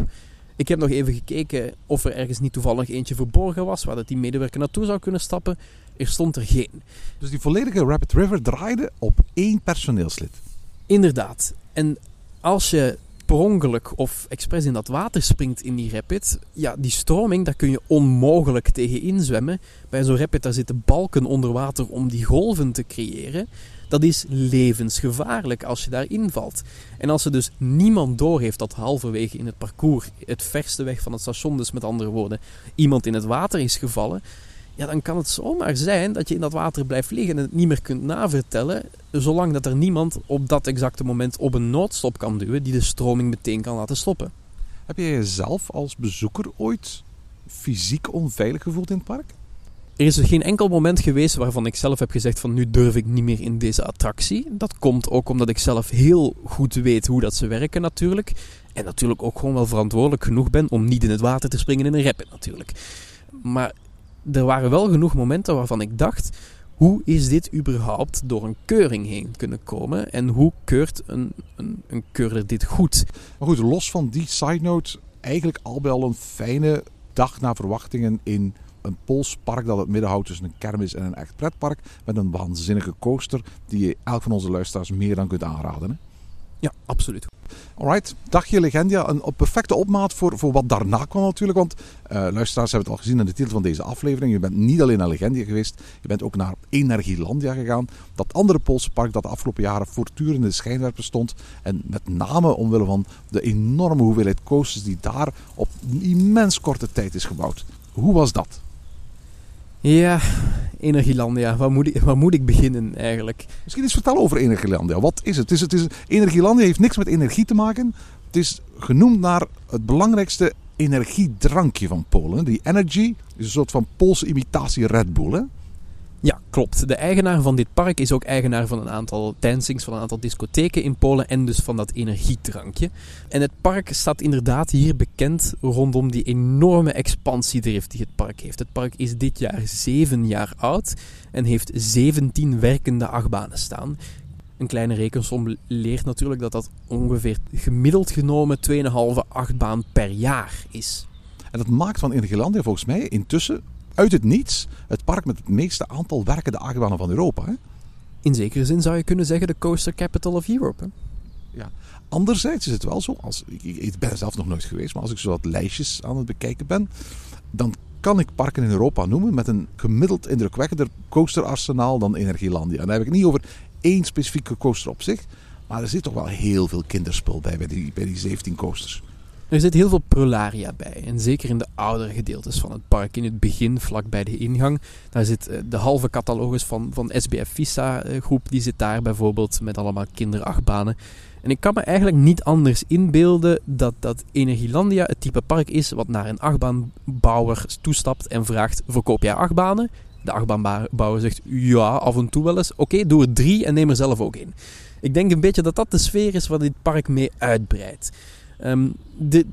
Ik heb nog even gekeken of er ergens niet toevallig eentje verborgen was waar dat die medewerker naartoe zou kunnen stappen. Er stond er geen. Dus die volledige Rapid River draaide op één personeelslid? Inderdaad. En als je per ongeluk of expres in dat water springt in die rapid, ja, die stroming, daar kun je onmogelijk tegen inzwemmen. Bij zo'n rapid, daar zitten balken onder water om die golven te creëren. Dat is levensgevaarlijk als je daarin valt. En als er dus niemand doorheeft dat halverwege in het parcours, het verste weg van het station, dus met andere woorden, iemand in het water is gevallen, ja, dan kan het zomaar zijn dat je in dat water blijft liggen en het niet meer kunt navertellen, zolang dat er niemand op dat exacte moment op een noodstop kan duwen die de stroming meteen kan laten stoppen. Heb jij jezelf als bezoeker ooit fysiek onveilig gevoeld in het park? Er is geen enkel moment geweest waarvan ik zelf heb gezegd van nu durf ik niet meer in deze attractie. Dat komt ook omdat ik zelf heel goed weet hoe dat ze werken natuurlijk. En natuurlijk ook gewoon wel verantwoordelijk genoeg ben om niet in het water te springen in een rapid natuurlijk. Maar er waren wel genoeg momenten waarvan ik dacht: hoe is dit überhaupt door een keuring heen kunnen komen? En hoe keurt een, een, een keurder dit goed? Maar goed, los van die side note, eigenlijk al al een fijne dag naar verwachtingen in een Pools park dat het midden houdt tussen een kermis en een echt pretpark. Met een waanzinnige coaster die je elk van onze luisteraars meer dan kunt aanraden. Hè? Ja, absoluut. Alright, dagje Legendia. Een perfecte opmaat voor, voor wat daarna kwam natuurlijk. Want uh, luisteraars hebben het al gezien in de titel van deze aflevering. Je bent niet alleen naar Legendia geweest. Je bent ook naar Energielandia gegaan. Dat andere Poolse park dat de afgelopen jaren voortdurend in de schijnwerper stond. En met name omwille van de enorme hoeveelheid coasters die daar op immens korte tijd is gebouwd. Hoe was dat? Ja, Energielandia. Waar moet, ik, moet ik beginnen eigenlijk? Misschien eens vertellen over Energielandia. Wat is het? het, is, het is, Energielandia heeft niks met energie te maken. Het is genoemd naar het belangrijkste energiedrankje van Polen. Die Energy is een soort van Poolse imitatie Red Bull. Hè? Ja, klopt. De eigenaar van dit park is ook eigenaar van een aantal dancings, van een aantal discotheken in Polen en dus van dat energiedrankje. En het park staat inderdaad hier bekend rondom die enorme expansiedrift die het park heeft. Het park is dit jaar zeven jaar oud en heeft 17 werkende achtbanen staan. Een kleine rekensom leert natuurlijk dat dat ongeveer gemiddeld genomen 2,5 achtbaan per jaar is. En dat maakt van Energielandia volgens mij intussen uit het niets het park met het meeste aantal werkende achtbanen van Europa. Hè? In zekere zin zou je kunnen zeggen de coaster capital of Europe. Hè? Ja. Anderzijds is het wel zo, als, ik, ik ben er zelf nog nooit geweest, maar als ik zo wat lijstjes aan het bekijken ben, dan kan ik parken in Europa noemen met een gemiddeld indrukwekkender coasterarsenaal dan Energielandia. En dan heb ik het niet over één specifieke coaster op zich, maar er zit toch wel heel veel kinderspul bij, bij die, bij die 17 coasters. Er zit heel veel prularia bij. En zeker in de oudere gedeeltes van het park. In het begin, vlak bij de ingang. Daar zit eh, de halve catalogus van, van SBF Vista eh, groep. Die zit daar bijvoorbeeld met allemaal kinderachtbanen. En ik kan me eigenlijk niet anders inbeelden dat, dat Energielandia het type park is wat naar een achtbaanbouwer toestapt en vraagt: Verkoop jij achtbanen? De achtbaanbouwer zegt: Ja, af en toe wel eens. Oké, doe er drie en neem er zelf ook in. Ik denk een beetje dat dat de sfeer is waar dit park mee uitbreidt. De,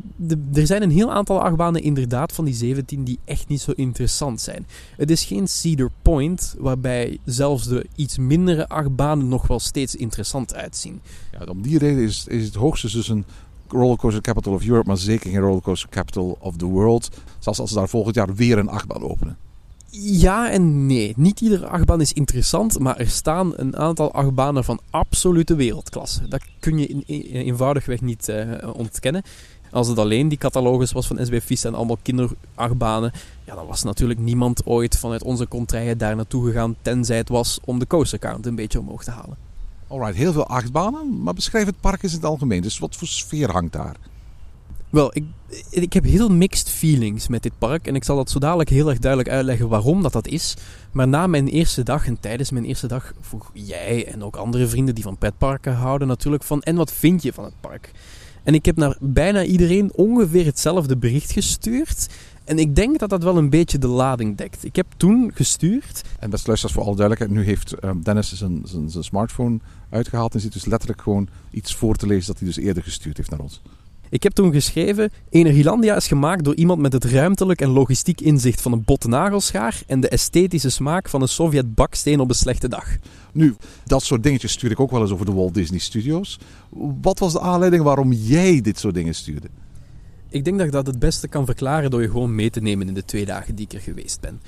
er zijn een heel aantal achtbanen inderdaad van die 17 die echt niet zo interessant zijn. Het is geen Cedar Point waarbij zelfs de iets mindere achtbanen nog wel steeds interessant uitzien. Ja, om die reden is, is het hoogstens dus een rollercoaster capital of Europe, maar zeker geen rollercoaster capital of the world. Zelfs als ze daar volgend jaar weer een achtbaan openen. Ja en nee. Niet iedere achtbaan is interessant, maar er staan een aantal achtbanen van absolute wereldklasse. Dat kun je in, eenvoudigweg niet uh, ontkennen. Als het alleen die catalogus was van SB en allemaal kinderachtbanen, ja, dan was natuurlijk niemand ooit vanuit onze contraien daar naartoe gegaan, tenzij het was om de coastercount een beetje omhoog te halen. Alright, heel veel achtbanen, maar beschrijf het park eens in het algemeen. Dus wat voor sfeer hangt daar? Wel, ik, ik heb heel mixed feelings met dit park. En ik zal dat zo dadelijk heel erg duidelijk uitleggen waarom dat dat is. Maar na mijn eerste dag en tijdens mijn eerste dag vroeg jij en ook andere vrienden die van petparken houden natuurlijk van... En wat vind je van het park? En ik heb naar bijna iedereen ongeveer hetzelfde bericht gestuurd. En ik denk dat dat wel een beetje de lading dekt. Ik heb toen gestuurd. En best luisteraars, voor alle duidelijkheid. Nu heeft um, Dennis zijn, zijn, zijn smartphone uitgehaald. En zit dus letterlijk gewoon iets voor te lezen dat hij dus eerder gestuurd heeft naar ons. Ik heb toen geschreven: Energielandia is gemaakt door iemand met het ruimtelijk en logistiek inzicht van een botte nagelschaar en de esthetische smaak van een Sovjet-baksteen op een slechte dag. Nu, dat soort dingetjes stuur ik ook wel eens over de Walt Disney Studios. Wat was de aanleiding waarom jij dit soort dingen stuurde? Ik denk dat ik dat het beste kan verklaren door je gewoon mee te nemen in de twee dagen die ik er geweest ben.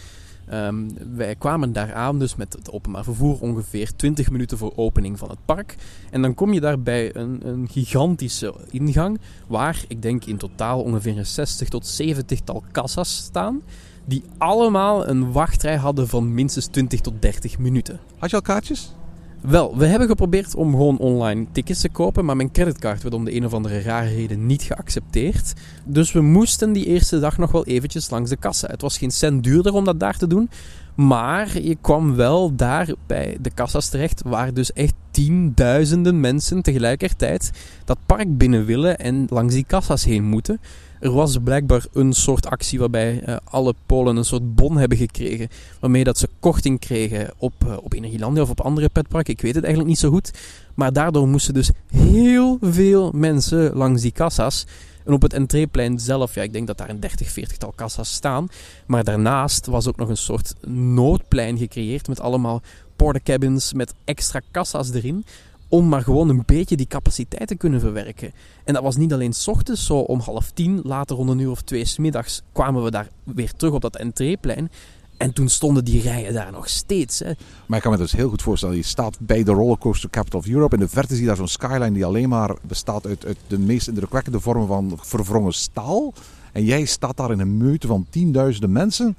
Um, wij kwamen daar aan dus met het openbaar vervoer ongeveer 20 minuten voor opening van het park. En dan kom je daar bij een, een gigantische ingang waar ik denk in totaal ongeveer een 60 tot 70 tal kassa's staan. Die allemaal een wachtrij hadden van minstens 20 tot 30 minuten. Had je al kaartjes? Wel, we hebben geprobeerd om gewoon online tickets te kopen, maar mijn creditcard werd om de een of andere rare reden niet geaccepteerd. Dus we moesten die eerste dag nog wel eventjes langs de kassa. Het was geen cent duurder om dat daar te doen, maar je kwam wel daar bij de kassa's terecht, waar dus echt tienduizenden mensen tegelijkertijd dat park binnen willen en langs die kassa's heen moeten. Er was blijkbaar een soort actie waarbij uh, alle Polen een soort bon hebben gekregen. Waarmee dat ze korting kregen op, uh, op Energielandia of op andere petparken. Ik weet het eigenlijk niet zo goed. Maar daardoor moesten dus heel veel mensen langs die kassa's. En op het entreeplein zelf, ja, ik denk dat daar een 30, 40 tal kassa's staan. Maar daarnaast was ook nog een soort noodplein gecreëerd met allemaal portacabins met extra kassa's erin om maar gewoon een beetje die capaciteit te kunnen verwerken. En dat was niet alleen s ochtends, zo om half tien, later rond een uur of twee smiddags kwamen we daar weer terug op dat entreeplein. En toen stonden die rijen daar nog steeds. Hè. Maar ik kan me dus heel goed voorstellen, je staat bij de rollercoaster Capital of Europe. In de verte zie je daar zo'n skyline die alleen maar bestaat uit, uit de meest indrukwekkende vormen van verwrongen staal. En jij staat daar in een meute van tienduizenden mensen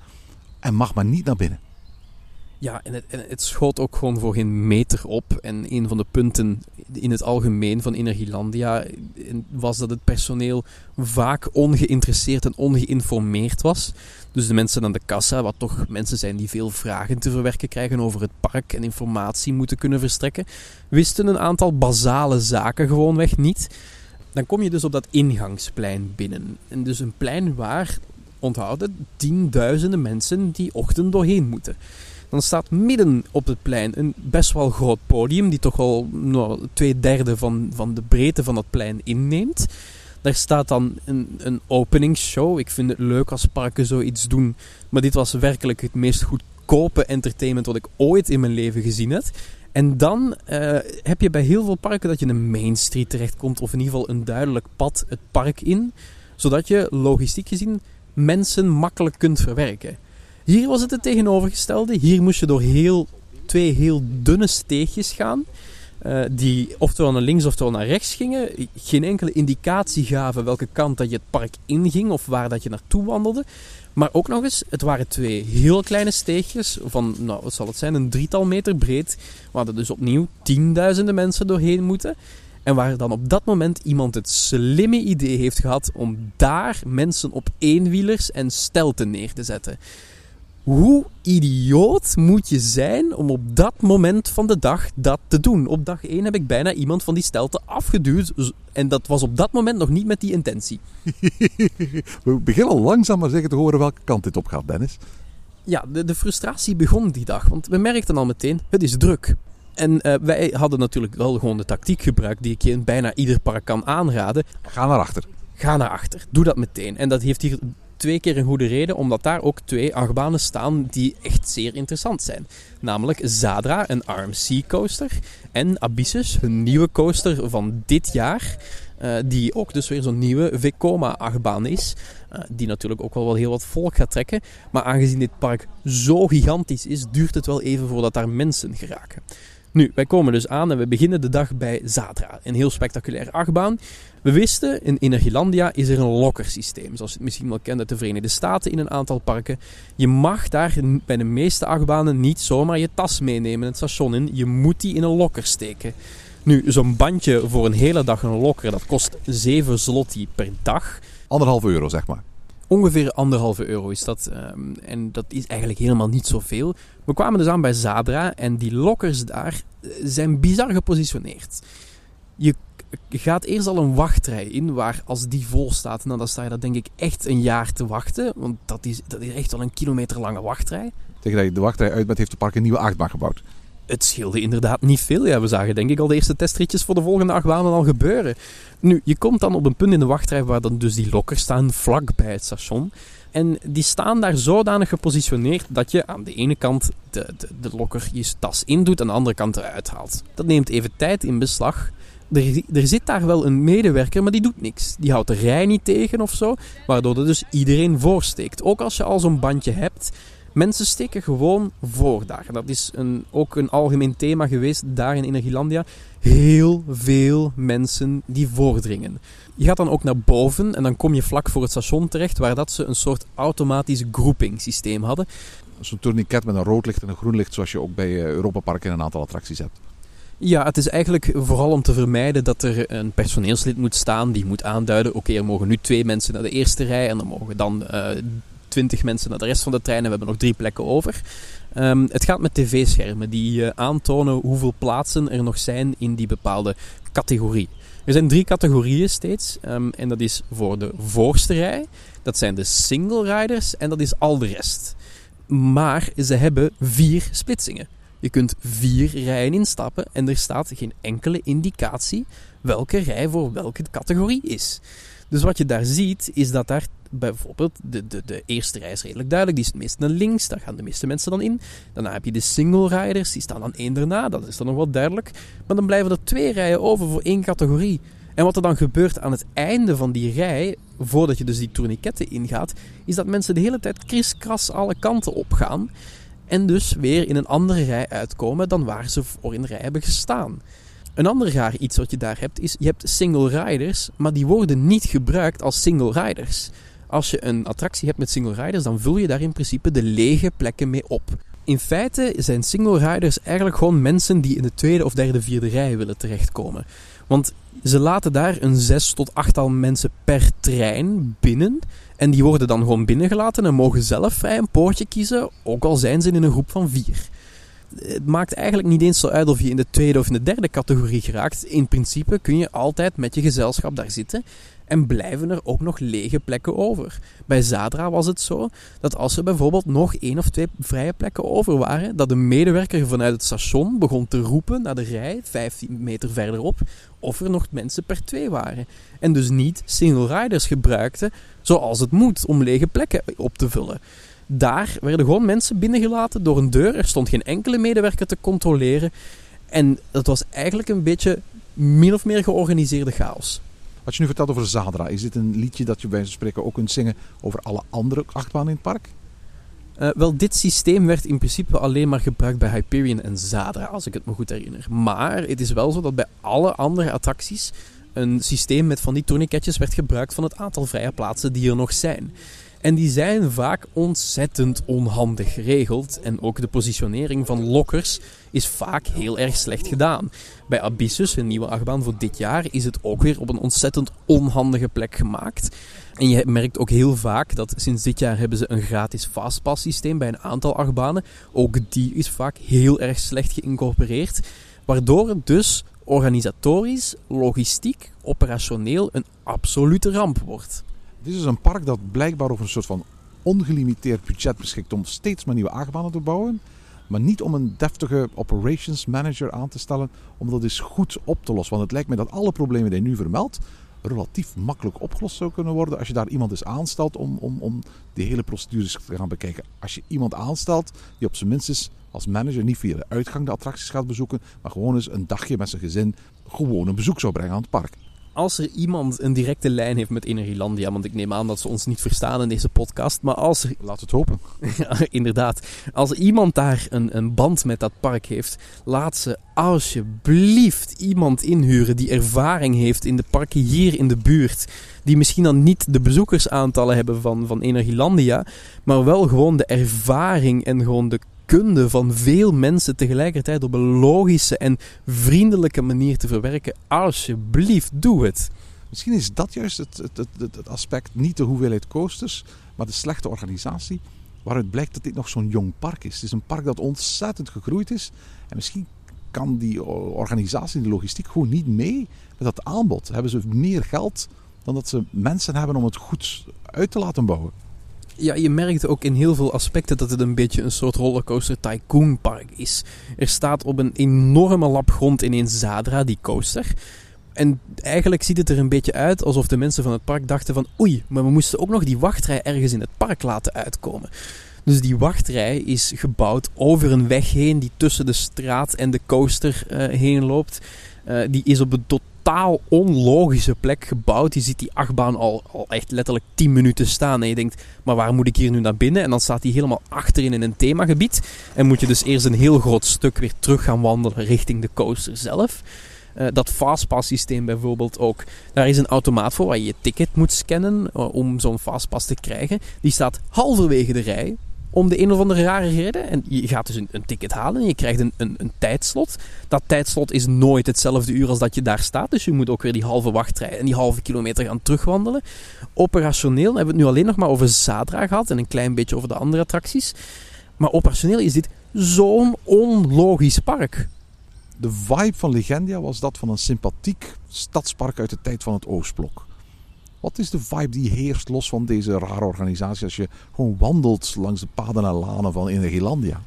en mag maar niet naar binnen. Ja, en het, het schoot ook gewoon voor geen meter op. En een van de punten in het algemeen van Energielandia was dat het personeel vaak ongeïnteresseerd en ongeïnformeerd was. Dus de mensen aan de kassa, wat toch mensen zijn die veel vragen te verwerken krijgen over het park en informatie moeten kunnen verstrekken, wisten een aantal basale zaken gewoonweg niet. Dan kom je dus op dat ingangsplein binnen. En dus een plein waar, onthouden, tienduizenden mensen die ochtend doorheen moeten. Dan staat midden op het plein een best wel groot podium, die toch wel nou, twee derde van, van de breedte van het plein inneemt. Daar staat dan een, een openingsshow. Ik vind het leuk als parken zoiets doen, maar dit was werkelijk het meest goedkope entertainment wat ik ooit in mijn leven gezien heb. En dan uh, heb je bij heel veel parken dat je een Main Street terechtkomt, of in ieder geval een duidelijk pad het park in, zodat je logistiek gezien mensen makkelijk kunt verwerken. Hier was het het tegenovergestelde. Hier moest je door heel, twee heel dunne steegjes gaan. Uh, die oftewel naar links oftewel naar rechts gingen. Geen enkele indicatie gaven welke kant dat je het park inging of waar dat je naartoe wandelde. Maar ook nog eens, het waren twee heel kleine steegjes van, nou wat zal het zijn, een drietal meter breed. Waar er dus opnieuw tienduizenden mensen doorheen moeten. En waar dan op dat moment iemand het slimme idee heeft gehad om daar mensen op eenwielers en stelten neer te zetten. Hoe idioot moet je zijn om op dat moment van de dag dat te doen? Op dag 1 heb ik bijna iemand van die stelten afgeduwd. En dat was op dat moment nog niet met die intentie. We beginnen al langzaam maar zeggen te horen welke kant dit op gaat, Dennis. Ja, de, de frustratie begon die dag. Want we merkten al meteen, het is druk. En uh, wij hadden natuurlijk wel gewoon de tactiek gebruikt die ik je in bijna ieder park kan aanraden. Ga naar achter. Ga naar achter. Doe dat meteen. En dat heeft hier twee keer een goede reden, omdat daar ook twee achtbanen staan die echt zeer interessant zijn. Namelijk Zadra, een RMC coaster, en Abyssus, een nieuwe coaster van dit jaar. Uh, die ook dus weer zo'n nieuwe Vekoma achtbaan is. Uh, die natuurlijk ook wel, wel heel wat volk gaat trekken. Maar aangezien dit park zo gigantisch is, duurt het wel even voordat daar mensen geraken. Nu, wij komen dus aan en we beginnen de dag bij Zadra. Een heel spectaculaire achtbaan. We wisten, in Energielandia is er een lokkersysteem. Zoals je het misschien wel kent uit de Verenigde Staten in een aantal parken. Je mag daar bij de meeste achtbanen niet zomaar je tas meenemen het station in. Je moet die in een lokker steken. Nu, zo'n bandje voor een hele dag een lokker, dat kost 7 zloty per dag. Anderhalf euro, zeg maar. Ongeveer anderhalve euro is dat. Um, en dat is eigenlijk helemaal niet zoveel. We kwamen dus aan bij Zadra en die lokkers daar eh, zijn bizar gepositioneerd. Je gaat eerst al een wachtrij in, waar als die vol staat, nou, dan sta je daar denk ik echt een jaar te wachten. Want dat is, dat is echt al een kilometer lange wachtrij. Tegen dat je de wachtrij uit bent, heeft de park een nieuwe achtbaan gebouwd. Het scheelde inderdaad niet veel. Ja, we zagen denk ik al de eerste testritjes voor de volgende achtbanen al gebeuren. Nu, je komt dan op een punt in de wachtrij waar dan dus die lokkers staan vlak bij het station. En die staan daar zodanig gepositioneerd dat je aan de ene kant de, de, de lokker je tas indoet, aan de andere kant eruit haalt. Dat neemt even tijd in beslag. Er, er, zit daar wel een medewerker, maar die doet niks. Die houdt de rij niet tegen of zo, waardoor er dus iedereen voorsteekt. Ook als je al zo'n bandje hebt, mensen steken gewoon voor daar. Dat is een, ook een algemeen thema geweest daar in Energielandia. Heel veel mensen die voordringen. Je gaat dan ook naar boven en dan kom je vlak voor het station terecht, waar dat ze een soort automatisch grouping systeem hadden. Zo'n tourniquet met een rood licht en een groen licht, zoals je ook bij eh, Europa Park in een aantal attracties hebt. Ja, het is eigenlijk vooral om te vermijden dat er een personeelslid moet staan die moet aanduiden: oké, er mogen nu twee mensen naar de eerste rij en er mogen dan uh, twintig mensen naar de rest van de trein en we hebben nog drie plekken over. Um, het gaat met tv-schermen die uh, aantonen hoeveel plaatsen er nog zijn in die bepaalde categorie. Er zijn drie categorieën steeds. Um, en dat is voor de voorste rij, dat zijn de single riders en dat is al de rest. Maar ze hebben vier splitsingen. Je kunt vier rijen instappen en er staat geen enkele indicatie welke rij voor welke categorie is. Dus wat je daar ziet, is dat daar bijvoorbeeld de, de, de eerste rij is redelijk duidelijk, die is het meest naar links, daar gaan de meeste mensen dan in. Daarna heb je de single riders, die staan dan één daarna, dat is dan nog wel duidelijk. Maar dan blijven er twee rijen over voor één categorie. En wat er dan gebeurt aan het einde van die rij, voordat je dus die tourniquetten ingaat, is dat mensen de hele tijd kriskras alle kanten opgaan. En dus weer in een andere rij uitkomen dan waar ze voor in de rij hebben gestaan. Een ander raar iets wat je daar hebt, is je hebt single riders, maar die worden niet gebruikt als single riders. Als je een attractie hebt met single riders, dan vul je daar in principe de lege plekken mee op. In feite zijn single riders eigenlijk gewoon mensen die in de tweede of derde, vierde rij willen terechtkomen. Want ze laten daar een zes tot achttal mensen per trein binnen. En die worden dan gewoon binnengelaten en mogen zelf vrij een poortje kiezen, ook al zijn ze in een groep van vier. Het maakt eigenlijk niet eens zo uit of je in de tweede of in de derde categorie geraakt. In principe kun je altijd met je gezelschap daar zitten en blijven er ook nog lege plekken over. Bij Zadra was het zo dat als er bijvoorbeeld nog één of twee vrije plekken over waren, dat de medewerker vanuit het station begon te roepen naar de rij, 15 meter verderop, of er nog mensen per twee waren. En dus niet single riders gebruikte zoals het moet om lege plekken op te vullen. Daar werden gewoon mensen binnengelaten door een deur. Er stond geen enkele medewerker te controleren. En dat was eigenlijk een beetje min of meer georganiseerde chaos. Wat je nu vertelt over Zadra, is dit een liedje dat je bij wijze van spreken ook kunt zingen over alle andere achtbanen in het park? Uh, wel, dit systeem werd in principe alleen maar gebruikt bij Hyperion en Zadra, als ik het me goed herinner. Maar het is wel zo dat bij alle andere attracties een systeem met van die tourniquetjes werd gebruikt van het aantal vrije plaatsen die er nog zijn. En die zijn vaak ontzettend onhandig geregeld. En ook de positionering van lokkers is vaak heel erg slecht gedaan. Bij Abyssus, een nieuwe achtbaan voor dit jaar, is het ook weer op een ontzettend onhandige plek gemaakt. En je merkt ook heel vaak dat sinds dit jaar hebben ze een gratis fastpass systeem bij een aantal achtbanen. Ook die is vaak heel erg slecht geïncorporeerd. Waardoor het dus organisatorisch, logistiek, operationeel een absolute ramp wordt. Dit is een park dat blijkbaar over een soort van ongelimiteerd budget beschikt om steeds maar nieuwe achtbanen te bouwen. Maar niet om een deftige operations manager aan te stellen om dat eens goed op te lossen. Want het lijkt me dat alle problemen die je nu vermeldt relatief makkelijk opgelost zou kunnen worden als je daar iemand eens aanstelt om, om, om die hele procedures te gaan bekijken. Als je iemand aanstelt die op zijn minst als manager niet via de uitgang de attracties gaat bezoeken, maar gewoon eens een dagje met zijn gezin gewoon een bezoek zou brengen aan het park als er iemand een directe lijn heeft met Energielandia, want ik neem aan dat ze ons niet verstaan in deze podcast, maar als er... Laat het hopen. ja, inderdaad. Als iemand daar een, een band met dat park heeft, laat ze alsjeblieft iemand inhuren die ervaring heeft in de parken hier in de buurt. Die misschien dan niet de bezoekersaantallen hebben van, van Energielandia, maar wel gewoon de ervaring en gewoon de kunde van veel mensen tegelijkertijd op een logische en vriendelijke manier te verwerken. Alsjeblieft, doe het. Misschien is dat juist het, het, het, het aspect, niet de hoeveelheid coasters, maar de slechte organisatie. Waaruit blijkt dat dit nog zo'n jong park is. Het is een park dat ontzettend gegroeid is. En misschien kan die organisatie, de logistiek, gewoon niet mee met dat aanbod. Hebben ze meer geld dan dat ze mensen hebben om het goed uit te laten bouwen ja, je merkt ook in heel veel aspecten dat het een beetje een soort rollercoaster tycoon park is. Er staat op een enorme lap grond ineens Zadra, die coaster. En eigenlijk ziet het er een beetje uit alsof de mensen van het park dachten van oei, maar we moesten ook nog die wachtrij ergens in het park laten uitkomen. Dus die wachtrij is gebouwd over een weg heen die tussen de straat en de coaster uh, heen loopt. Uh, die is op een totaal onlogische plek gebouwd. Je ziet die achtbaan al, al echt letterlijk 10 minuten staan. En je denkt, maar waar moet ik hier nu naar binnen? En dan staat hij helemaal achterin in een themagebied. En moet je dus eerst een heel groot stuk weer terug gaan wandelen richting de coaster zelf. Uh, dat fastpass systeem bijvoorbeeld ook. Daar is een automaat voor waar je je ticket moet scannen uh, om zo'n fastpass te krijgen. Die staat halverwege de rij om de een of andere rare reden. En je gaat dus een, een ticket halen en je krijgt een, een, een, tijdslot. Dat tijdslot is nooit hetzelfde uur als dat je daar staat. Dus je moet ook weer die halve wachtrij en die halve kilometer gaan terugwandelen. Operationeel hebben we het nu alleen nog maar over Zadra gehad en een klein beetje over de andere attracties. Maar operationeel is dit zo'n onlogisch park. De vibe van Legendia was dat van een sympathiek stadspark uit de tijd van het Oostblok. Wat is de vibe die heerst los van deze rare organisatie als je gewoon wandelt langs de paden en lanen van Energielandia?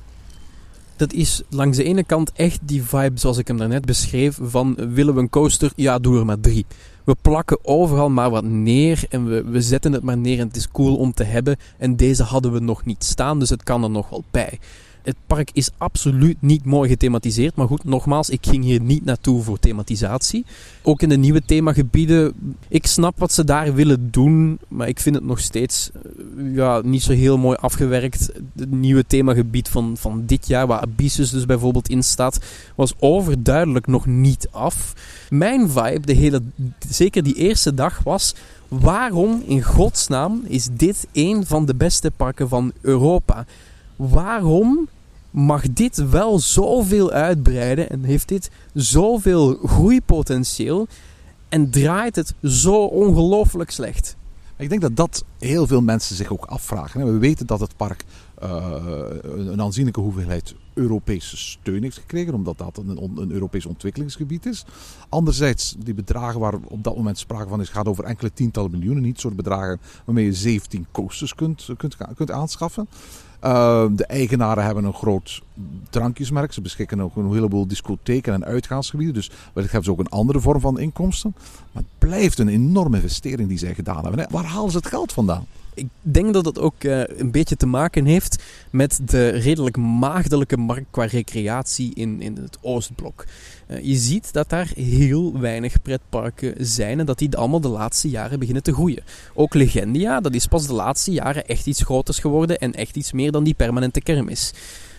Dat is langs de ene kant echt die vibe zoals ik hem daarnet beschreef van willen we een coaster? Ja, doe er maar drie. We plakken overal maar wat neer en we, we zetten het maar neer en het is cool om te hebben. En deze hadden we nog niet staan, dus het kan er nog wel bij. Het park is absoluut niet mooi gethematiseerd. Maar goed, nogmaals, ik ging hier niet naartoe voor thematisatie. Ook in de nieuwe themagebieden. Ik snap wat ze daar willen doen. Maar ik vind het nog steeds eh, ja, niet zo heel mooi afgewerkt. Het nieuwe themagebied van, van dit jaar, waar Abyssus dus bijvoorbeeld in staat, was overduidelijk nog niet af. Mijn vibe, de hele, zeker die eerste dag, was. Waarom in godsnaam is dit een van de beste parken van Europa? Waarom mag dit wel zoveel uitbreiden en heeft dit zoveel groeipotentieel en draait het zo ongelooflijk slecht? Ik denk dat dat heel veel mensen zich ook afvragen. We weten dat het park uh, een aanzienlijke hoeveelheid Europese steun heeft gekregen, omdat dat een, een Europees ontwikkelingsgebied is. Anderzijds, die bedragen waar op dat moment sprake van is, gaat over enkele tientallen miljoenen. Niet soort bedragen waarmee je 17 coasters kunt, kunt, kunt aanschaffen. Uh, de eigenaren hebben een groot drankjesmerk. Ze beschikken ook een heleboel discotheken en uitgaansgebieden. Dus wellicht hebben ze ook een andere vorm van inkomsten. Maar het blijft een enorme investering die zij gedaan hebben. Waar halen ze het geld vandaan? Ik denk dat dat ook uh, een beetje te maken heeft met de redelijk maagdelijke markt qua recreatie in, in het Oostblok. Uh, je ziet dat daar heel weinig pretparken zijn en dat die allemaal de laatste jaren beginnen te groeien. Ook Legendia, dat is pas de laatste jaren echt iets groters geworden en echt iets meer dan die permanente kermis.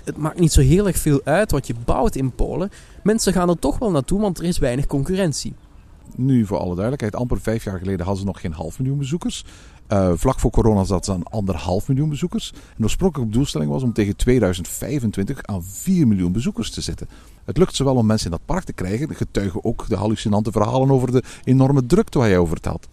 Het maakt niet zo heel erg veel uit wat je bouwt in Polen. Mensen gaan er toch wel naartoe, want er is weinig concurrentie. Nu voor alle duidelijkheid, amper vijf jaar geleden hadden ze nog geen half miljoen bezoekers. Uh, vlak voor corona zat ze aan anderhalf miljoen bezoekers. En de oorspronkelijke doelstelling was om tegen 2025 aan 4 miljoen bezoekers te zitten. Het lukt zowel om mensen in dat park te krijgen, getuigen ook de hallucinante verhalen over de enorme drukte waar jij over vertelt.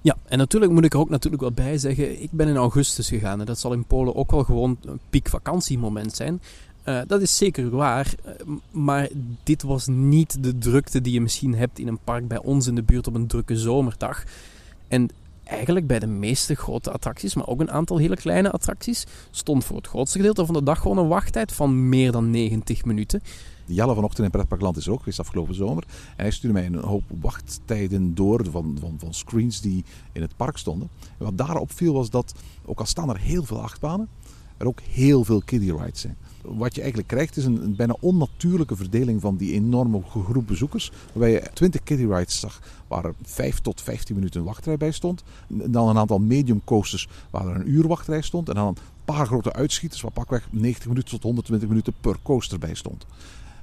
Ja, en natuurlijk moet ik er ook natuurlijk wel bij zeggen, ik ben in augustus gegaan en dat zal in Polen ook wel gewoon een piekvakantiemoment zijn. Uh, dat is zeker waar, uh, maar dit was niet de drukte die je misschien hebt in een park bij ons in de buurt op een drukke zomerdag. En eigenlijk bij de meeste grote attracties, maar ook een aantal hele kleine attracties, stond voor het grootste gedeelte van de dag gewoon een wachttijd van meer dan 90 minuten. Jelle vanochtend in Pretparkland is ook geweest afgelopen zomer. En hij stuurde mij een hoop wachttijden door van, van, van screens die in het park stonden. En wat daarop viel was dat, ook al staan er heel veel achtbanen, er ook heel veel kiddie rides zijn. Wat je eigenlijk krijgt is een, een, bijna onnatuurlijke verdeling van die enorme groep bezoekers. Waarbij je 20 kiddie rides zag waar er 5 tot 15 minuten wachtrij bij stond. Dan een aantal medium coasters waar er een uur wachtrij stond. En dan een paar grote uitschieters waar pakweg 90 minuten tot 120 minuten per coaster bij stond.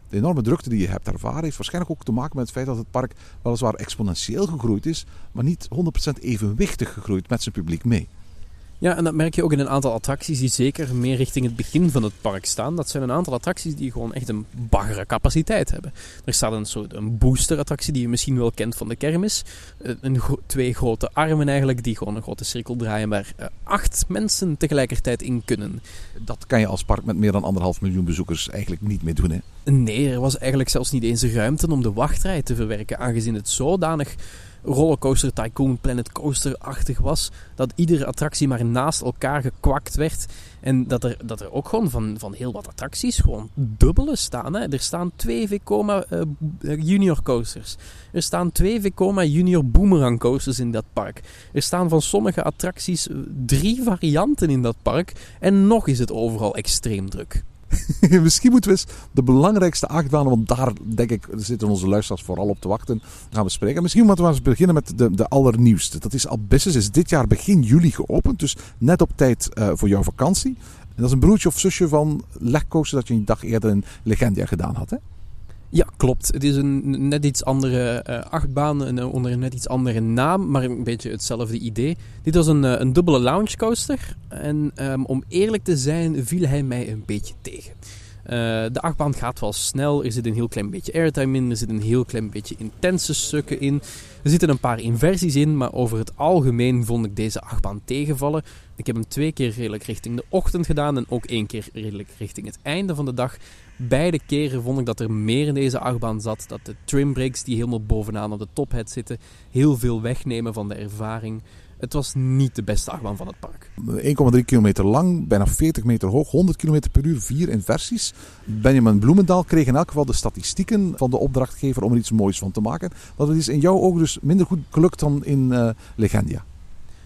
De enorme drukte die je hebt ervaren heeft waarschijnlijk ook te maken met het feit dat het park weliswaar exponentieel gegroeid is, maar niet 100% evenwichtig gegroeid met zijn publiek mee. Ja, en dat merk je ook in een aantal attracties die zeker meer richting het begin van het park staan. Dat zijn een aantal attracties die gewoon echt een baggere capaciteit hebben. Er staat een soort een booster-attractie die je misschien wel kent van de kermis. Eh, een, twee grote armen eigenlijk, die gewoon een grote cirkel draaien waar uh, acht mensen tegelijkertijd in kunnen. Dat kan je als park met meer dan anderhalf miljoen bezoekers eigenlijk niet meer doen, hè? Nee, er was eigenlijk zelfs niet eens ruimte om de wachtrij te verwerken, aangezien het zodanig rollercoaster tycoon planet coaster-achtig was. Dat iedere attractie maar naast elkaar gekwakt werd. En dat er, dat er ook gewoon van, van heel wat attracties gewoon dubbele staan. Hè. Er staan twee Vekoma uh, junior coasters. Er staan twee Vekoma junior boomerang coasters in dat park. Er staan van sommige attracties drie varianten in dat park. En nog is het overal extreem druk. Misschien moeten we eens de belangrijkste achtbanen, want daar denk ik zitten onze luisteraars vooral op te wachten, gaan we spreken. Misschien moeten we eens beginnen met de, de allernieuwste. Dat is Abyssus, is dit jaar begin juli geopend, dus net op tijd uh, voor jouw vakantie. En dat is een broertje of zusje van Legcoaster dat je een dag eerder in Legendia gedaan had, hè? Ja, klopt. Het is een net iets andere uh, achtbaan onder een net iets andere naam, maar een beetje hetzelfde idee. Dit was een, uh, een dubbele lounge coaster en um, om eerlijk te zijn viel hij mij een beetje tegen. Uh, de achtbaan gaat wel snel, er zit een heel klein beetje airtime in, er zit een heel klein beetje intense stukken in. Er zitten een paar inversies in, maar over het algemeen vond ik deze achtbaan tegenvallen. Ik heb hem twee keer redelijk richting de ochtend gedaan en ook één keer redelijk richting het einde van de dag. Beide keren vond ik dat er meer in deze achtbaan zat. Dat de trimbreaks die helemaal bovenaan op de tophead zitten heel veel wegnemen van de ervaring. Het was niet de beste achtbaan van het park. 1,3 kilometer lang, bijna 40 meter hoog, 100 km per uur, vier inversies. Benjamin Bloemendaal kreeg in elk geval de statistieken van de opdrachtgever om er iets moois van te maken. Het is in jouw ogen dus minder goed gelukt dan in uh, Legendia.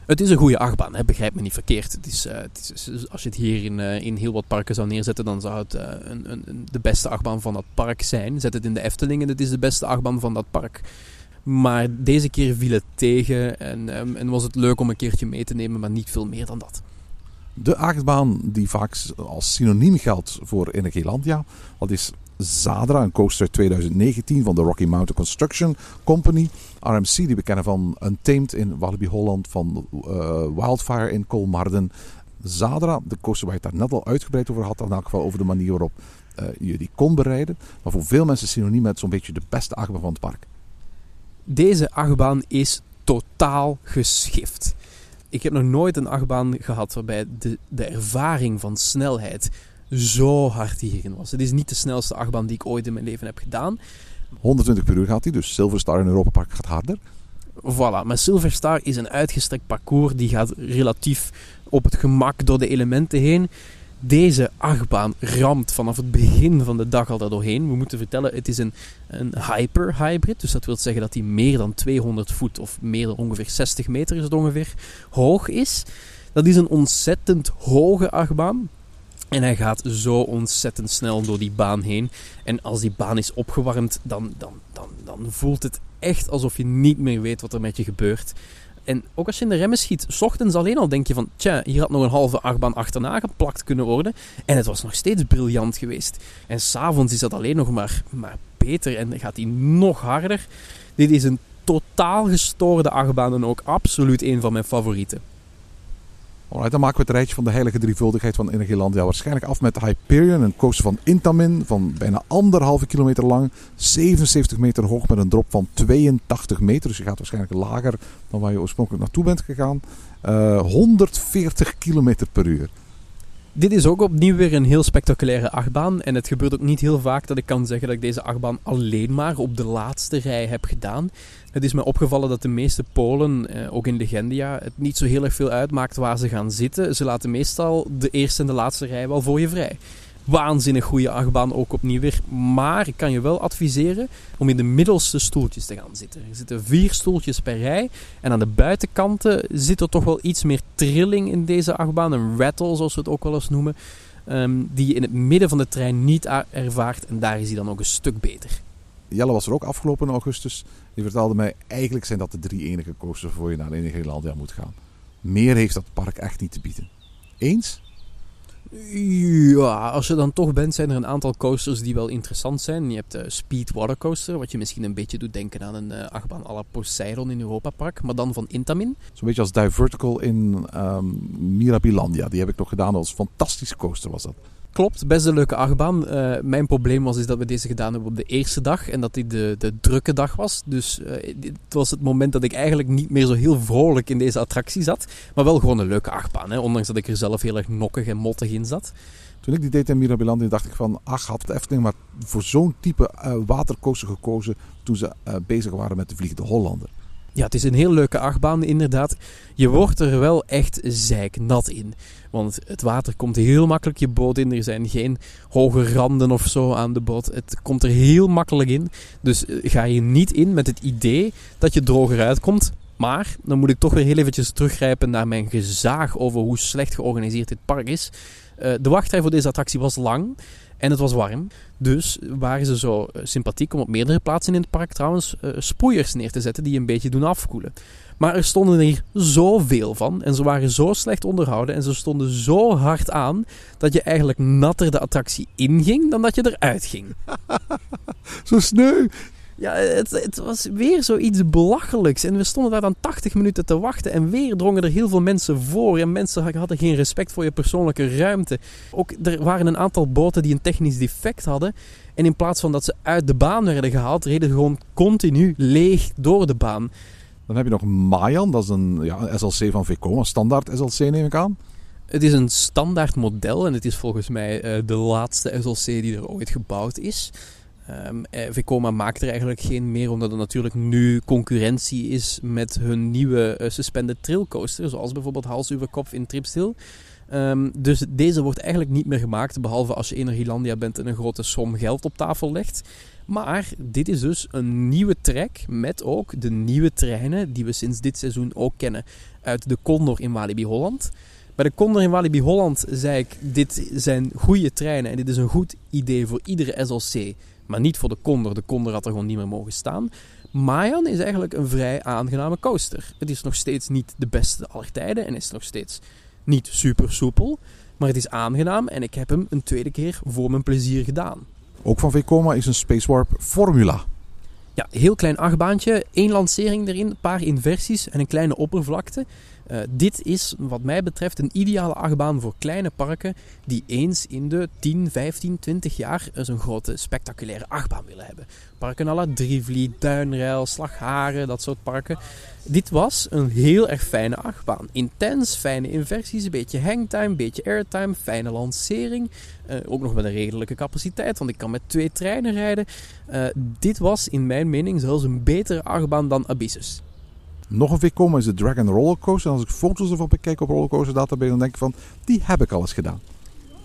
Het is een goede achtbaan, hè? begrijp me niet verkeerd. Het is, uh, het is, als je het hier in, uh, in heel wat parken zou neerzetten, dan zou het uh, een, een, de beste achtbaan van dat park zijn. Zet het in de Efteling en het is de beste achtbaan van dat park. Maar deze keer viel het tegen en, um, en was het leuk om een keertje mee te nemen, maar niet veel meer dan dat. De achtbaan die vaak als synoniem geldt voor Energielandia, dat is Zadra, een coaster 2019 van de Rocky Mountain Construction Company. RMC, die we kennen van Untamed in Walibi Holland, van uh, Wildfire in Kolmarden. Zadra, de coaster waar je het daar net al uitgebreid over had, in elk geval over de manier waarop uh, je die kon bereiden. Maar voor veel mensen synoniem met zo'n beetje de beste achtbaan van het park. Deze achtbaan is totaal geschift. Ik heb nog nooit een achtbaan gehad waarbij de, de ervaring van snelheid zo hard hierin was. Het is niet de snelste achtbaan die ik ooit in mijn leven heb gedaan. 120 per uur gaat hij, dus Silver Star in Europa Park gaat harder. Voilà, maar Silver Star is een uitgestrekt parcours die gaat relatief op het gemak door de elementen heen. Deze achtbaan ramt vanaf het begin van de dag al daardoorheen. We moeten vertellen, het is een, een hyper-hybrid. Dus dat wil zeggen dat hij meer dan 200 voet of meer dan ongeveer 60 meter is ongeveer hoog is. Dat is een ontzettend hoge achtbaan. En hij gaat zo ontzettend snel door die baan heen. En als die baan is opgewarmd, dan, dan, dan, dan voelt het echt alsof je niet meer weet wat er met je gebeurt. En ook als je in de remmen schiet, s ochtends alleen al denk je van, tja, hier had nog een halve achtbaan achterna geplakt kunnen worden. En het was nog steeds briljant geweest. En s'avonds is dat alleen nog maar, maar beter en gaat hij nog harder. Dit is een totaal gestoorde achtbaan en ook absoluut een van mijn favorieten. Alright, dan maken we het rijtje van de heilige drievuldigheid van Energielandia waarschijnlijk af met Hyperion, een coaster van Intamin van bijna anderhalve kilometer lang, 77 meter hoog met een drop van 82 meter. Dus je gaat waarschijnlijk lager dan waar je oorspronkelijk naartoe bent gegaan. Uh, 140 kilometer per uur. Dit is ook opnieuw weer een heel spectaculaire achtbaan. En het gebeurt ook niet heel vaak dat ik kan zeggen dat ik deze achtbaan alleen maar op de laatste rij heb gedaan. Het is me opgevallen dat de meeste Polen, eh, ook in Legendia, het niet zo heel erg veel uitmaakt waar ze gaan zitten. Ze laten meestal de eerste en de laatste rij wel voor je vrij. Waanzinnig goede achtbaan ook opnieuw weer. Maar ik kan je wel adviseren om in de middelste stoeltjes te gaan zitten. Er zitten vier stoeltjes per rij. En aan de buitenkanten zit er toch wel iets meer trilling in deze achtbaan. Een rattle, zoals we het ook wel eens noemen. Ehm, die je in het midden van de trein niet ervaart. En daar is hij dan ook een stuk beter. Jelle was er ook afgelopen augustus. Die vertelde mij, eigenlijk zijn dat de drie enige coasters voor je naar Nederlandia moet gaan. Meer heeft dat park echt niet te bieden. Eens? Ja, als je dan toch bent, zijn er een aantal coasters die wel interessant zijn. Je hebt de Speed Water Coaster, wat je misschien een beetje doet denken aan een uh, achtbaan à la in Europa Park, maar dan van Intamin. Zo'n beetje als Divertical in um, Mirabilandia. Die heb ik nog gedaan als fantastische coaster was dat. Klopt, best een leuke achtbaan. Uh, mijn probleem was is dat we deze gedaan hebben op de eerste dag en dat dit de, de drukke dag was. Dus uh, het was het moment dat ik eigenlijk niet meer zo heel vrolijk in deze attractie zat. Maar wel gewoon een leuke achtbaan, hè, ondanks dat ik er zelf heel erg nokkig en mottig in zat. Toen ik die deed in Mirabilandia dacht ik van, ach, had het Efteling maar voor zo'n type uh, gekozen toen ze bezig waren met de Vliegende Hollander. Ja, het is een heel leuke achtbaan inderdaad. Je wordt er wel echt zeiknat in. Want het water komt heel makkelijk je boot in. Er zijn geen hoge randen of zo aan de boot. Het komt er heel makkelijk in. Dus eh, ga je niet in met het idee dat je droger uitkomt. Maar dan moet ik toch weer heel eventjes teruggrijpen naar mijn gezaag over hoe slecht georganiseerd dit park is. Uh, de wachtrij voor deze attractie was lang. En het was warm. Dus waren ze zo eh, sympathiek om op meerdere plaatsen in het park trouwens uh, sproeiers neer te zetten die een beetje doen afkoelen. Maar er stonden er zoveel van en ze waren zo slecht onderhouden en ze stonden zo hard aan dat je eigenlijk natter de attractie inging dan dat je eruit ging. zo sneu. Ja, het, het, was weer zoiets belachelijks. En we stonden daar dan 80 minuten te wachten. En weer drongen er heel veel mensen voor. En mensen hadden geen respect voor je persoonlijke ruimte. Ook er waren een aantal boten die een technisch defect hadden. En in plaats van dat ze uit de baan werden gehaald, reden ze gewoon continu leeg door de baan. Dan heb je nog Mayan, dat is een, ja, SLC van VCOM, een standaard SLC neem ik aan. Het is een standaard model en het is volgens mij uh, de laatste SLC die er ooit gebouwd is. Um, Vekoma maakt er eigenlijk geen meer, omdat er natuurlijk nu concurrentie is met hun nieuwe uh, suspended trailcoaster, zoals bijvoorbeeld Hals over Kop in Tripstil. Um, dus deze wordt eigenlijk niet meer gemaakt, behalve als je Energielandia bent en een grote som geld op tafel legt. Maar dit is dus een nieuwe track met ook de nieuwe treinen die we sinds dit seizoen ook kennen uit de Condor in Walibi Holland. Bij de Condor in Walibi Holland zei ik, dit zijn goede treinen en dit is een goed idee voor iedere SLC maar niet voor de Condor. De Condor had er gewoon niet meer mogen staan. Mayan is eigenlijk een vrij aangename coaster. Het is nog steeds niet de beste aller tijden en is nog steeds niet super soepel. Maar het is aangenaam en ik heb hem een tweede keer voor mijn plezier gedaan. Ook van Vekoma is een Space Warp Formula. Ja, heel klein achtbaantje, één lancering erin, een paar inversies en een kleine oppervlakte. Uh, dit is wat mij betreft een ideale achtbaan voor kleine parken die eens in de 10, 15, 20 jaar zo'n grote spectaculaire achtbaan willen hebben. Parken à la Drivliet, Duinruil, Slagharen, dat soort parken. Dit was een heel erg fijne achtbaan. Intens, fijne inversies, een beetje hangtime, een beetje airtime, fijne lancering. Uh, ook nog met een redelijke capaciteit, want ik kan met twee treinen rijden. Uh, dit was in mijn mening zelfs een betere achtbaan dan Abyssus. Nog een Vekoma is de Dragon Rollercoaster. En als ik foto's ervan bekijk op Rollercoaster Database, dan denk ik van, die heb ik al eens gedaan.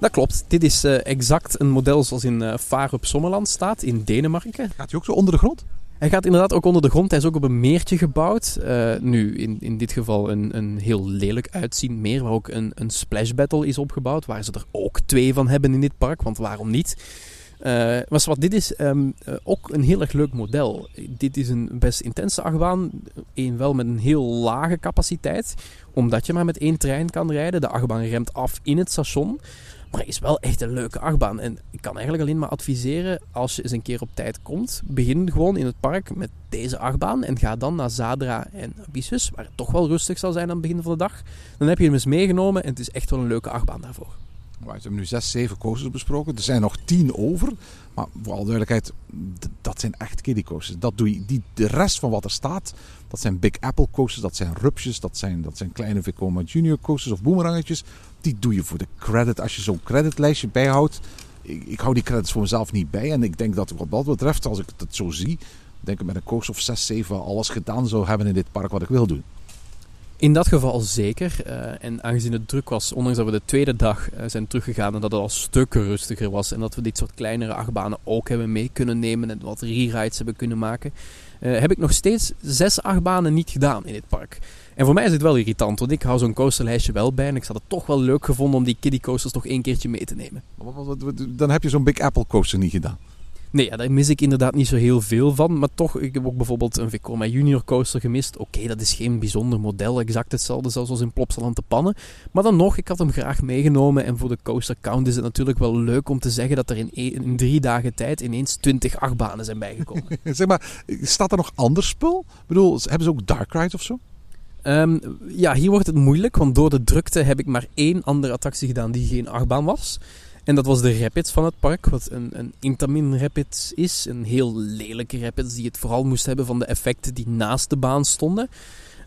Dat klopt. Dit is uh, exact een model zoals in uh, Vaar op Sommerland staat, in Denemarken. Gaat hij ook zo onder de grond? Hij gaat inderdaad ook onder de grond. Hij is ook op een meertje gebouwd. Uh, nu, in, in dit geval een, een heel lelijk uitziend meer, waar ook een, een splash battle is opgebouwd. Waar ze er ook twee van hebben in dit park, want waarom niet? Uh, maar wat dit is um, uh, ook een heel erg leuk model. Dit is een best intense achtbaan. Een wel met een heel lage capaciteit. Omdat je maar met één trein kan rijden. De achtbaan remt af in het station. Maar het is wel echt een leuke achtbaan. En ik kan eigenlijk alleen maar adviseren, als je eens een keer op tijd komt, begin gewoon in het park met deze achtbaan en ga dan naar Zadra en Abyssus, waar het toch wel rustig zal zijn aan het begin van de dag. Dan heb je hem eens meegenomen en het is echt wel een leuke achtbaan daarvoor. We hebben nu zes, zeven coasters besproken. Er zijn nog tien over. Maar voor alle duidelijkheid, dat zijn echt kiddie coasters. Dat doe je, die, de rest van wat er staat, dat zijn Big Apple coasters, dat zijn rupsjes, dat zijn, dat zijn kleine Vekoma Junior coasters of boomerangetjes. Die doe je voor de credit. Als je zo'n creditlijstje bijhoudt. Ik, hou die credits voor mezelf niet bij. En ik denk dat wat dat betreft, als ik het zo zie, denk ik met een coaster of 6, 7 alles gedaan zou hebben in dit park wat ik wil doen. In dat geval zeker. Uh, en aangezien het druk was, ondanks dat we de tweede dag uh, zijn teruggegaan en dat het al stukken rustiger was en dat we dit soort kleinere achtbanen ook hebben mee kunnen nemen en wat re-rides hebben kunnen maken, uh, heb ik nog steeds zes achtbanen niet gedaan in dit park. En voor mij is het wel irritant, want ik hou zo'n coasterlijstje wel bij en ik had het toch wel leuk gevonden om die kiddie coasters toch één keertje mee te nemen. Dan heb je zo'n Big Apple coaster niet gedaan. Nee, ja, daar mis ik inderdaad niet zo heel veel van. Maar toch, ik heb ook bijvoorbeeld een Vekoma Junior coaster gemist. Oké, dat is geen bijzonder model, exact hetzelfde zoals in Plopsaland te pannen. Maar dan nog, ik had hem graag meegenomen. En voor de coaster count is het natuurlijk wel leuk om te zeggen dat er in, in drie dagen tijd ineens 20 achtbanen zijn bijgekomen. zeg maar, staat er nog ander spul? Ik bedoel, hebben ze ook Dark Ride of zo? Um, ja, hier wordt het moeilijk, want door de drukte heb ik maar één andere attractie gedaan die geen achtbaan was. En dat was de Rapids van het park, wat een, een Intamin Rapids is. Een heel lelijke Rapids die het vooral moest hebben van de effecten die naast de baan stonden.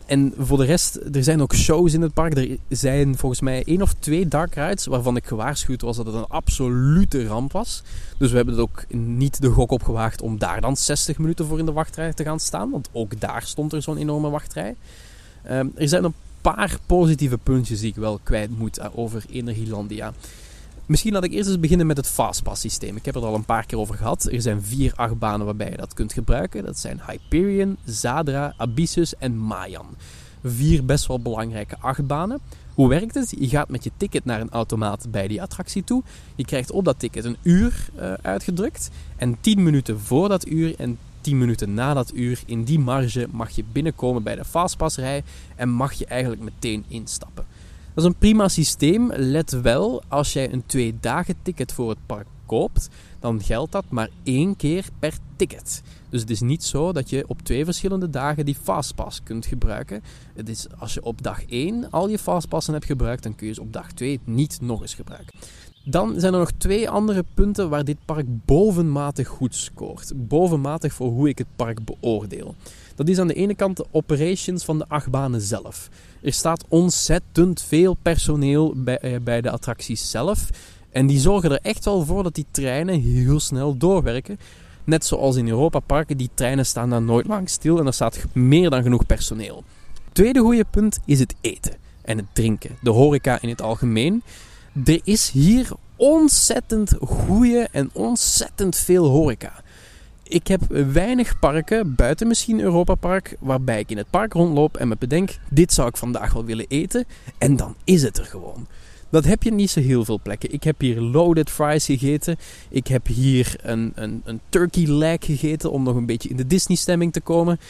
En voor de rest, er zijn ook shows in het park. Er zijn volgens mij één of twee dark rides waarvan ik gewaarschuwd was dat het een absolute ramp was. Dus we hebben het ook niet de gok opgewaagd om daar dan 60 minuten voor in de wachtrij te gaan staan. Want ook daar stond er zo'n enorme wachtrij. Um, er zijn een paar positieve puntjes die ik wel kwijt moet eh, over Energielandia. Misschien laat ik eerst eens beginnen met het Fastpass systeem. Ik heb het al een paar keer over gehad. Er zijn vier achtbanen waarbij je dat kunt gebruiken. Dat zijn Hyperion, Zadra, Abyssus en Mayan. Vier best wel belangrijke achtbanen. Hoe werkt het? Je gaat met je ticket naar een automaat bij die attractie toe. Je krijgt op dat ticket een uur uh, uitgedrukt. En 10 minuten voor dat uur en 10 minuten na dat uur, in die marge, mag je binnenkomen bij de Fastpassrij en mag je eigenlijk meteen instappen. Dat is een prima systeem. Let wel, als jij een twee dagen ticket voor het park koopt, dan geldt dat maar één keer per ticket. Dus het is niet zo dat je op twee verschillende dagen die fastpass kunt gebruiken. Het is als je op dag 1 al je fastpassen hebt gebruikt, dan kun je ze op dag 2 niet nog eens gebruiken. Dan zijn er nog twee andere punten waar dit park bovenmatig goed scoort. Bovenmatig voor hoe ik het park beoordeel. Dat is aan de ene kant de operations van de achtbanen zelf. Er staat ontzettend veel personeel bij, eh, bij de attracties zelf. En die zorgen er echt wel voor dat die treinen heel snel doorwerken. Net zoals in Europa Parken, die treinen staan daar nooit lang stil en er staat meer dan genoeg personeel. Tweede goede punt is het eten en het drinken. De horeca in het algemeen. Er is hier ontzettend goede en ontzettend veel horeca. Ik heb weinig parken, buiten misschien Europa Park, waarbij ik in het park rondloop en me bedenk: dit zou ik vandaag wel willen eten. En dan is het er gewoon. Dat heb je niet zo heel veel plekken. Ik heb hier loaded fries gegeten. Ik heb hier een, een, een turkey leg gegeten om nog een beetje in de Disney stemming te komen.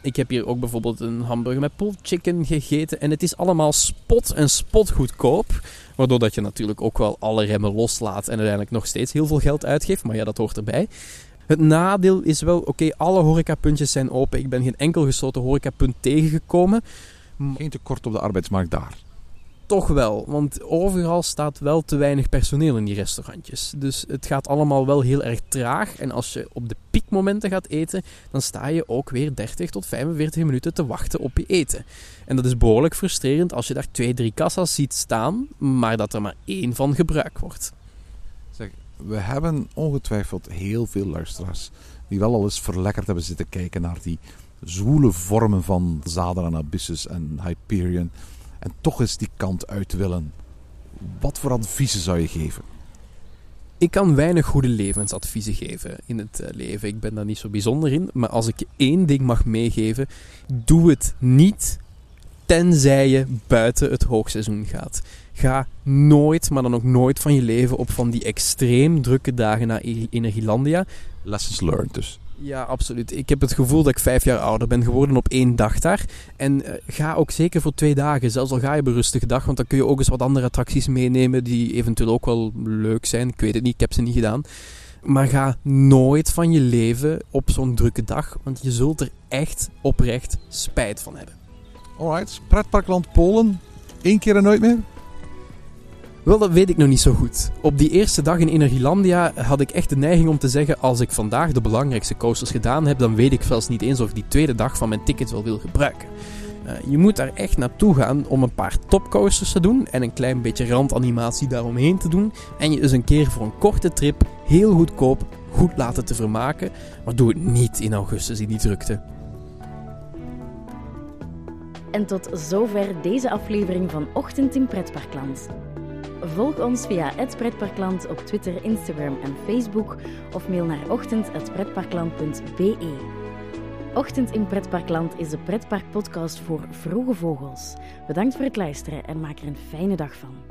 Ik heb hier ook bijvoorbeeld een hamburger met pulled chicken gegeten. En het is allemaal spot en spot goedkoop. Waardoor dat je natuurlijk ook wel alle remmen loslaat en uiteindelijk nog steeds heel veel geld uitgeeft. Maar ja, dat hoort erbij. Het nadeel is wel, oké, alle horecapuntjes zijn open. Ik ben geen enkel gesloten horecapunt tegengekomen. Geen tekort op de arbeidsmarkt daar. Toch wel, want overal staat wel te weinig personeel in die restaurantjes. Dus het gaat allemaal wel heel erg traag. En als je op de piekmomenten gaat eten, dan sta je ook weer 30 tot 45 minuten te wachten op je eten. En dat is behoorlijk frustrerend als je daar twee, drie kassa's ziet staan, maar dat er maar één van gebruikt wordt we hebben ongetwijfeld heel veel luisteraars die wel al eens verlekkerd hebben zitten kijken naar die zwoele vormen van Zadra en Abyssus en Hyperion. En toch eens die kant uit willen. Wat voor adviezen zou je geven? Ik kan weinig goede levensadviezen geven in het eh, leven. Ik ben daar niet zo bijzonder in. Maar als ik één ding mag meegeven, doe het niet tenzij je buiten het hoogseizoen gaat. Ga nooit, maar dan ook nooit van je leven op van die extreem drukke dagen naar Energielandia. Lessons learned dus. Ja, absoluut. Ik heb het gevoel dat ik vijf jaar ouder ben geworden op één dag daar. En uh, ga ook zeker voor twee dagen, zelfs al ga je op een rustige dag, want dan kun je ook eens wat andere attracties meenemen die eventueel ook wel leuk zijn. Ik weet het niet, ik heb ze niet gedaan. Maar ga nooit van je leven op zo'n drukke dag, want je zult er echt oprecht spijt van hebben. Alright, pretparkland Polen, één keer en nooit meer? Wel, dat weet ik nog niet zo goed. Op die eerste dag in Energielandia had ik echt de neiging om te zeggen: als ik vandaag de belangrijkste coasters gedaan heb, dan weet ik zelfs niet eens of ik die tweede dag van mijn ticket wel wil gebruiken. Uh, je moet daar echt naartoe gaan om een paar topcoasters te doen en een klein beetje randanimatie daaromheen te doen. En je dus een keer voor een korte trip heel goedkoop goed laten te vermaken. Maar doe het niet in augustus in die drukte. En tot zover deze aflevering van Ochtend in Pretparkland. Volg ons via het Pretparkland op Twitter, Instagram en Facebook of mail naar ochtend.pretparkland.be. Ochtend in Pretparkland is de pretparkpodcast voor vroege vogels. Bedankt voor het luisteren en maak er een fijne dag van.